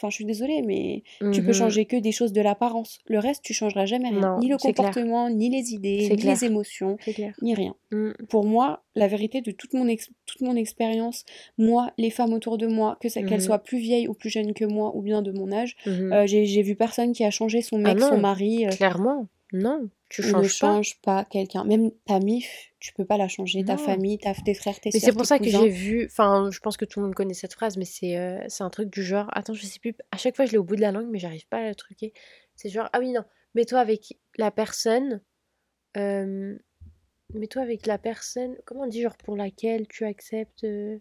Speaker 2: Enfin, je suis désolée, mais tu peux
Speaker 1: Mhm.
Speaker 2: changer que des choses de l'apparence. Le reste, tu changeras jamais rien.
Speaker 1: Non,
Speaker 2: Ni le
Speaker 1: clair.
Speaker 2: comportement, ni les idées, ni
Speaker 1: clair.
Speaker 2: les émotions, ni rien.
Speaker 1: Mm.
Speaker 2: Pour moi, la vérité de toute mon, ex- toute mon expérience, moi, les femmes autour de moi, que qu'elles
Speaker 1: Mhm.
Speaker 2: soient plus vieilles ou plus jeunes que moi, ou bien de mon âge,
Speaker 1: Mhm.
Speaker 2: euh, j'ai vu personne qui a changé son
Speaker 1: Ah
Speaker 2: mec, son mari. euh,
Speaker 1: clairement. Non, tu
Speaker 2: On ne
Speaker 1: changes pas.
Speaker 2: change pas quelqu'un. Même ta mif, tu peux pas la changer. Ta
Speaker 1: Non.
Speaker 2: famille, ta, tes frères, tes
Speaker 1: Mais c'est pour ça que j'ai vu, enfin, je pense que tout le monde connaît cette phrase, mais c'est euh, c'est un truc du genre, attends, je sais plus, à chaque fois je l'ai au bout de la langue, mais j'arrive pas à la truquer. C'est genre, ah oui, non, mets-toi avec la personne, euh, mets-toi avec la personne, comment on dit, genre pour laquelle tu acceptes, euh,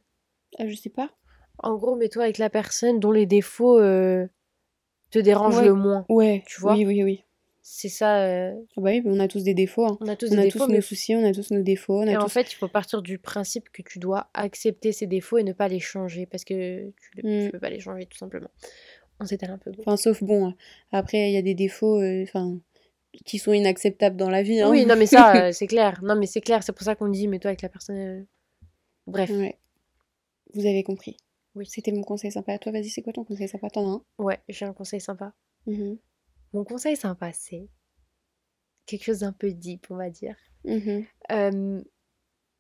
Speaker 2: Ah, je sais pas.
Speaker 1: en gros, mets-toi avec la personne dont les défauts te dérangent
Speaker 2: Ouais.
Speaker 1: le moins.
Speaker 2: Ouais,
Speaker 1: Tu vois?
Speaker 2: Oui, oui, oui.
Speaker 1: C'est ça, euh,
Speaker 2: Ah bah oui, mais on a tous des défauts. hein.
Speaker 1: on a tous
Speaker 2: On
Speaker 1: des
Speaker 2: a
Speaker 1: défauts,
Speaker 2: tous
Speaker 1: mais
Speaker 2: nos soucis, on a tous nos défauts. On a
Speaker 1: Et en fait, il faut partir du principe que tu dois accepter ces défauts et ne pas les changer parce que tu ne
Speaker 2: Mm.
Speaker 1: peux pas les changer tout simplement. On s'étale un peu.
Speaker 2: Enfin, sauf bon. hein. Après, il y a des défauts euh, qui sont inacceptables dans la vie. hein.
Speaker 1: Oui, non, mais ça, euh, c'est clair. Non, mais c'est clair. C'est pour ça qu'on dit, mets-toi avec la personne. Bref,
Speaker 2: Ouais. Vous avez compris.
Speaker 1: Oui.
Speaker 2: C'était mon conseil sympa. Toi, vas-y, c'est quoi ton conseil sympa? T'en as un?
Speaker 1: Ouais, j'ai un conseil sympa.
Speaker 2: Mhm.
Speaker 1: Mon conseil sympa, c'est quelque chose d'un peu deep, on va dire. Euh,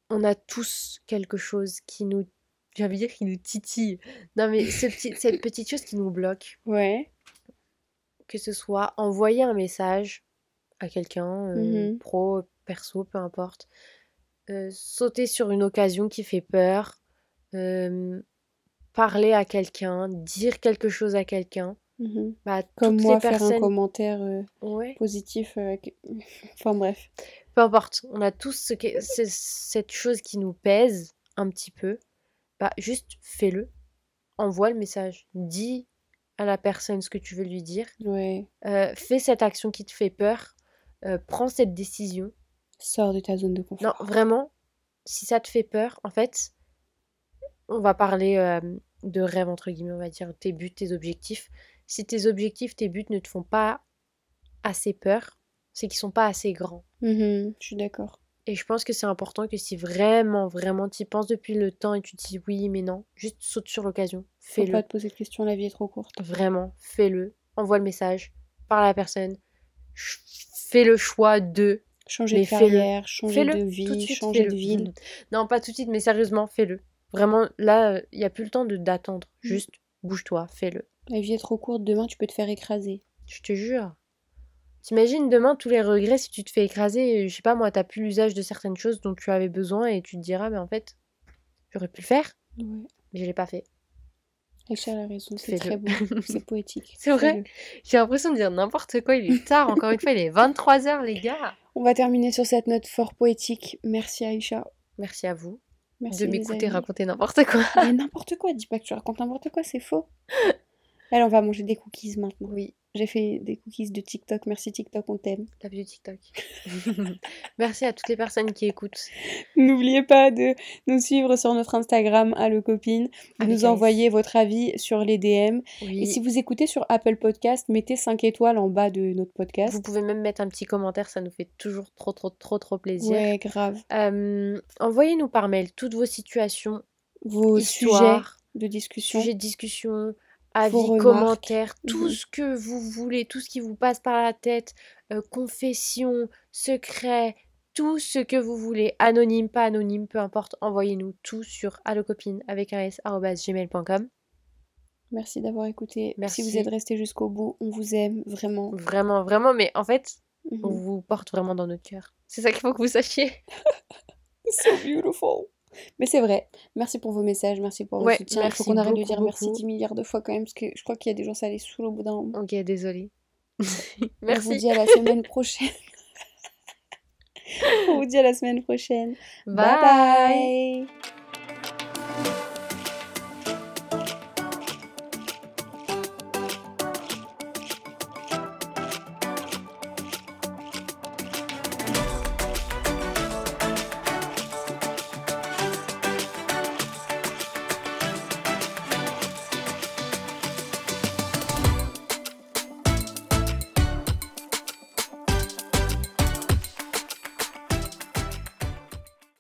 Speaker 1: on a tous quelque chose qui nous. J'ai envie de dire qui nous titille. Non, mais ce petit, cette petite chose qui nous bloque.
Speaker 2: Ouais.
Speaker 1: que ce soit envoyer un message à quelqu'un, euh,
Speaker 2: Mhm.
Speaker 1: pro, perso, peu importe, euh, sauter sur une occasion qui fait peur, parler à quelqu'un, dire quelque chose à quelqu'un,
Speaker 2: Mhm.
Speaker 1: bah,
Speaker 2: Comme moi,
Speaker 1: les
Speaker 2: faire un
Speaker 1: personnes,
Speaker 2: commentaire euh,
Speaker 1: ouais,
Speaker 2: positif. euh, enfin, bref.
Speaker 1: peu importe, on a tous ce que- ce- cette chose qui nous pèse un petit peu, bah, juste fais-le, envoie le message, dis à la personne ce que tu veux lui dire,
Speaker 2: Ouais.
Speaker 1: euh, fais cette action qui te fait peur, prends cette décision.
Speaker 2: Sors de ta zone de confort.
Speaker 1: Non, vraiment, si ça te fait peur, en fait, on va parler de rêve, entre guillemets, on va dire, tes buts, tes objectifs. Si tes objectifs, tes buts ne te font pas assez peur, c'est qu'ils sont pas assez grands.
Speaker 2: Mhm, Je suis d'accord.
Speaker 1: Et je pense que c'est important que si vraiment, vraiment tu y penses depuis le temps et tu te dis oui, mais non, juste saute sur l'occasion,
Speaker 2: Faut
Speaker 1: fais-le.
Speaker 2: pas te poser de questions, la vie est trop courte.
Speaker 1: Vraiment, fais-le. Envoie le message, parle à la personne, ch- fais le choix de
Speaker 2: Changer de carrière, changer de vie,
Speaker 1: suite,
Speaker 2: changer de ville.
Speaker 1: Non, pas tout de suite, mais sérieusement, fais-le. Vraiment, là, il n'y a plus le temps de d'attendre.
Speaker 2: Mm.
Speaker 1: Juste, bouge-toi, fais-le.
Speaker 2: La vie est trop courte, demain tu peux te faire écraser.
Speaker 1: Je te jure. T'imagines demain tous les regrets si tu te fais écraser, je sais pas moi, t'as plus l'usage de certaines choses dont tu avais besoin et tu te diras, mais en fait, j'aurais pu le faire,
Speaker 2: Ouais.
Speaker 1: mais je l'ai pas fait.
Speaker 2: Aïcha a raison, c'est très beau, c'est poétique.
Speaker 1: C'est vrai. J'ai l'impression de dire n'importe quoi, il est tard, encore une fois, il est 23h, les gars.
Speaker 2: On va terminer sur cette note fort poétique. Merci Aïcha.
Speaker 1: Merci à vous
Speaker 2: Merci
Speaker 1: de m'écouter raconter n'importe quoi.
Speaker 2: N'importe quoi, dis pas que tu racontes n'importe quoi, c'est faux. Allez, on va manger des cookies maintenant.
Speaker 1: Oui,
Speaker 2: J'ai fait des cookies de TikTok. Merci TikTok, on t'aime.
Speaker 1: vie du TikTok. Merci à toutes les personnes qui écoutent.
Speaker 2: N'oubliez pas de nous suivre sur notre Instagram, Allo Copine, de
Speaker 1: Avec
Speaker 2: nous envoyer votre avis sur les DM.
Speaker 1: Oui.
Speaker 2: Et si vous écoutez sur Apple Podcast, mettez 5 étoiles en bas de notre podcast.
Speaker 1: Vous pouvez même mettre un petit commentaire, ça nous fait toujours trop trop trop trop plaisir.
Speaker 2: Ouais, grave.
Speaker 1: Euh, Envoyez-nous par mail toutes vos situations,
Speaker 2: Vos sujets de discussion.
Speaker 1: sujets de discussion, avis, commentaires, tout
Speaker 2: Mhm.
Speaker 1: ce que vous voulez, tout ce qui vous passe par la tête, euh, confession, secret, tout ce que vous voulez, anonyme, pas anonyme, peu importe, envoyez-nous tout sur allocopine avec un s gmail.com.
Speaker 2: Merci d'avoir écouté. Si
Speaker 1: Merci.
Speaker 2: vous êtes resté jusqu'au bout, on vous aime vraiment.
Speaker 1: Vraiment, vraiment, mais en fait,
Speaker 2: Mhm.
Speaker 1: on vous porte vraiment dans notre cœur. C'est ça qu'il faut que vous sachiez.
Speaker 2: So beautiful. Mais c'est vrai. Merci pour vos messages, merci pour vos
Speaker 1: Ouais,
Speaker 2: soutiens. Il faut
Speaker 1: merci
Speaker 2: qu'on arrête de
Speaker 1: beaucoup,
Speaker 2: dire merci
Speaker 1: beaucoup.
Speaker 2: 10 milliards de fois quand même, parce que je crois qu'il y a des gens, ça les saoule au bout d'un moment.
Speaker 1: Ok, désolée.
Speaker 2: On vous
Speaker 1: Merci.
Speaker 2: dit à la semaine prochaine. on vous dit à la semaine prochaine.
Speaker 1: Bye.
Speaker 2: bye. bye.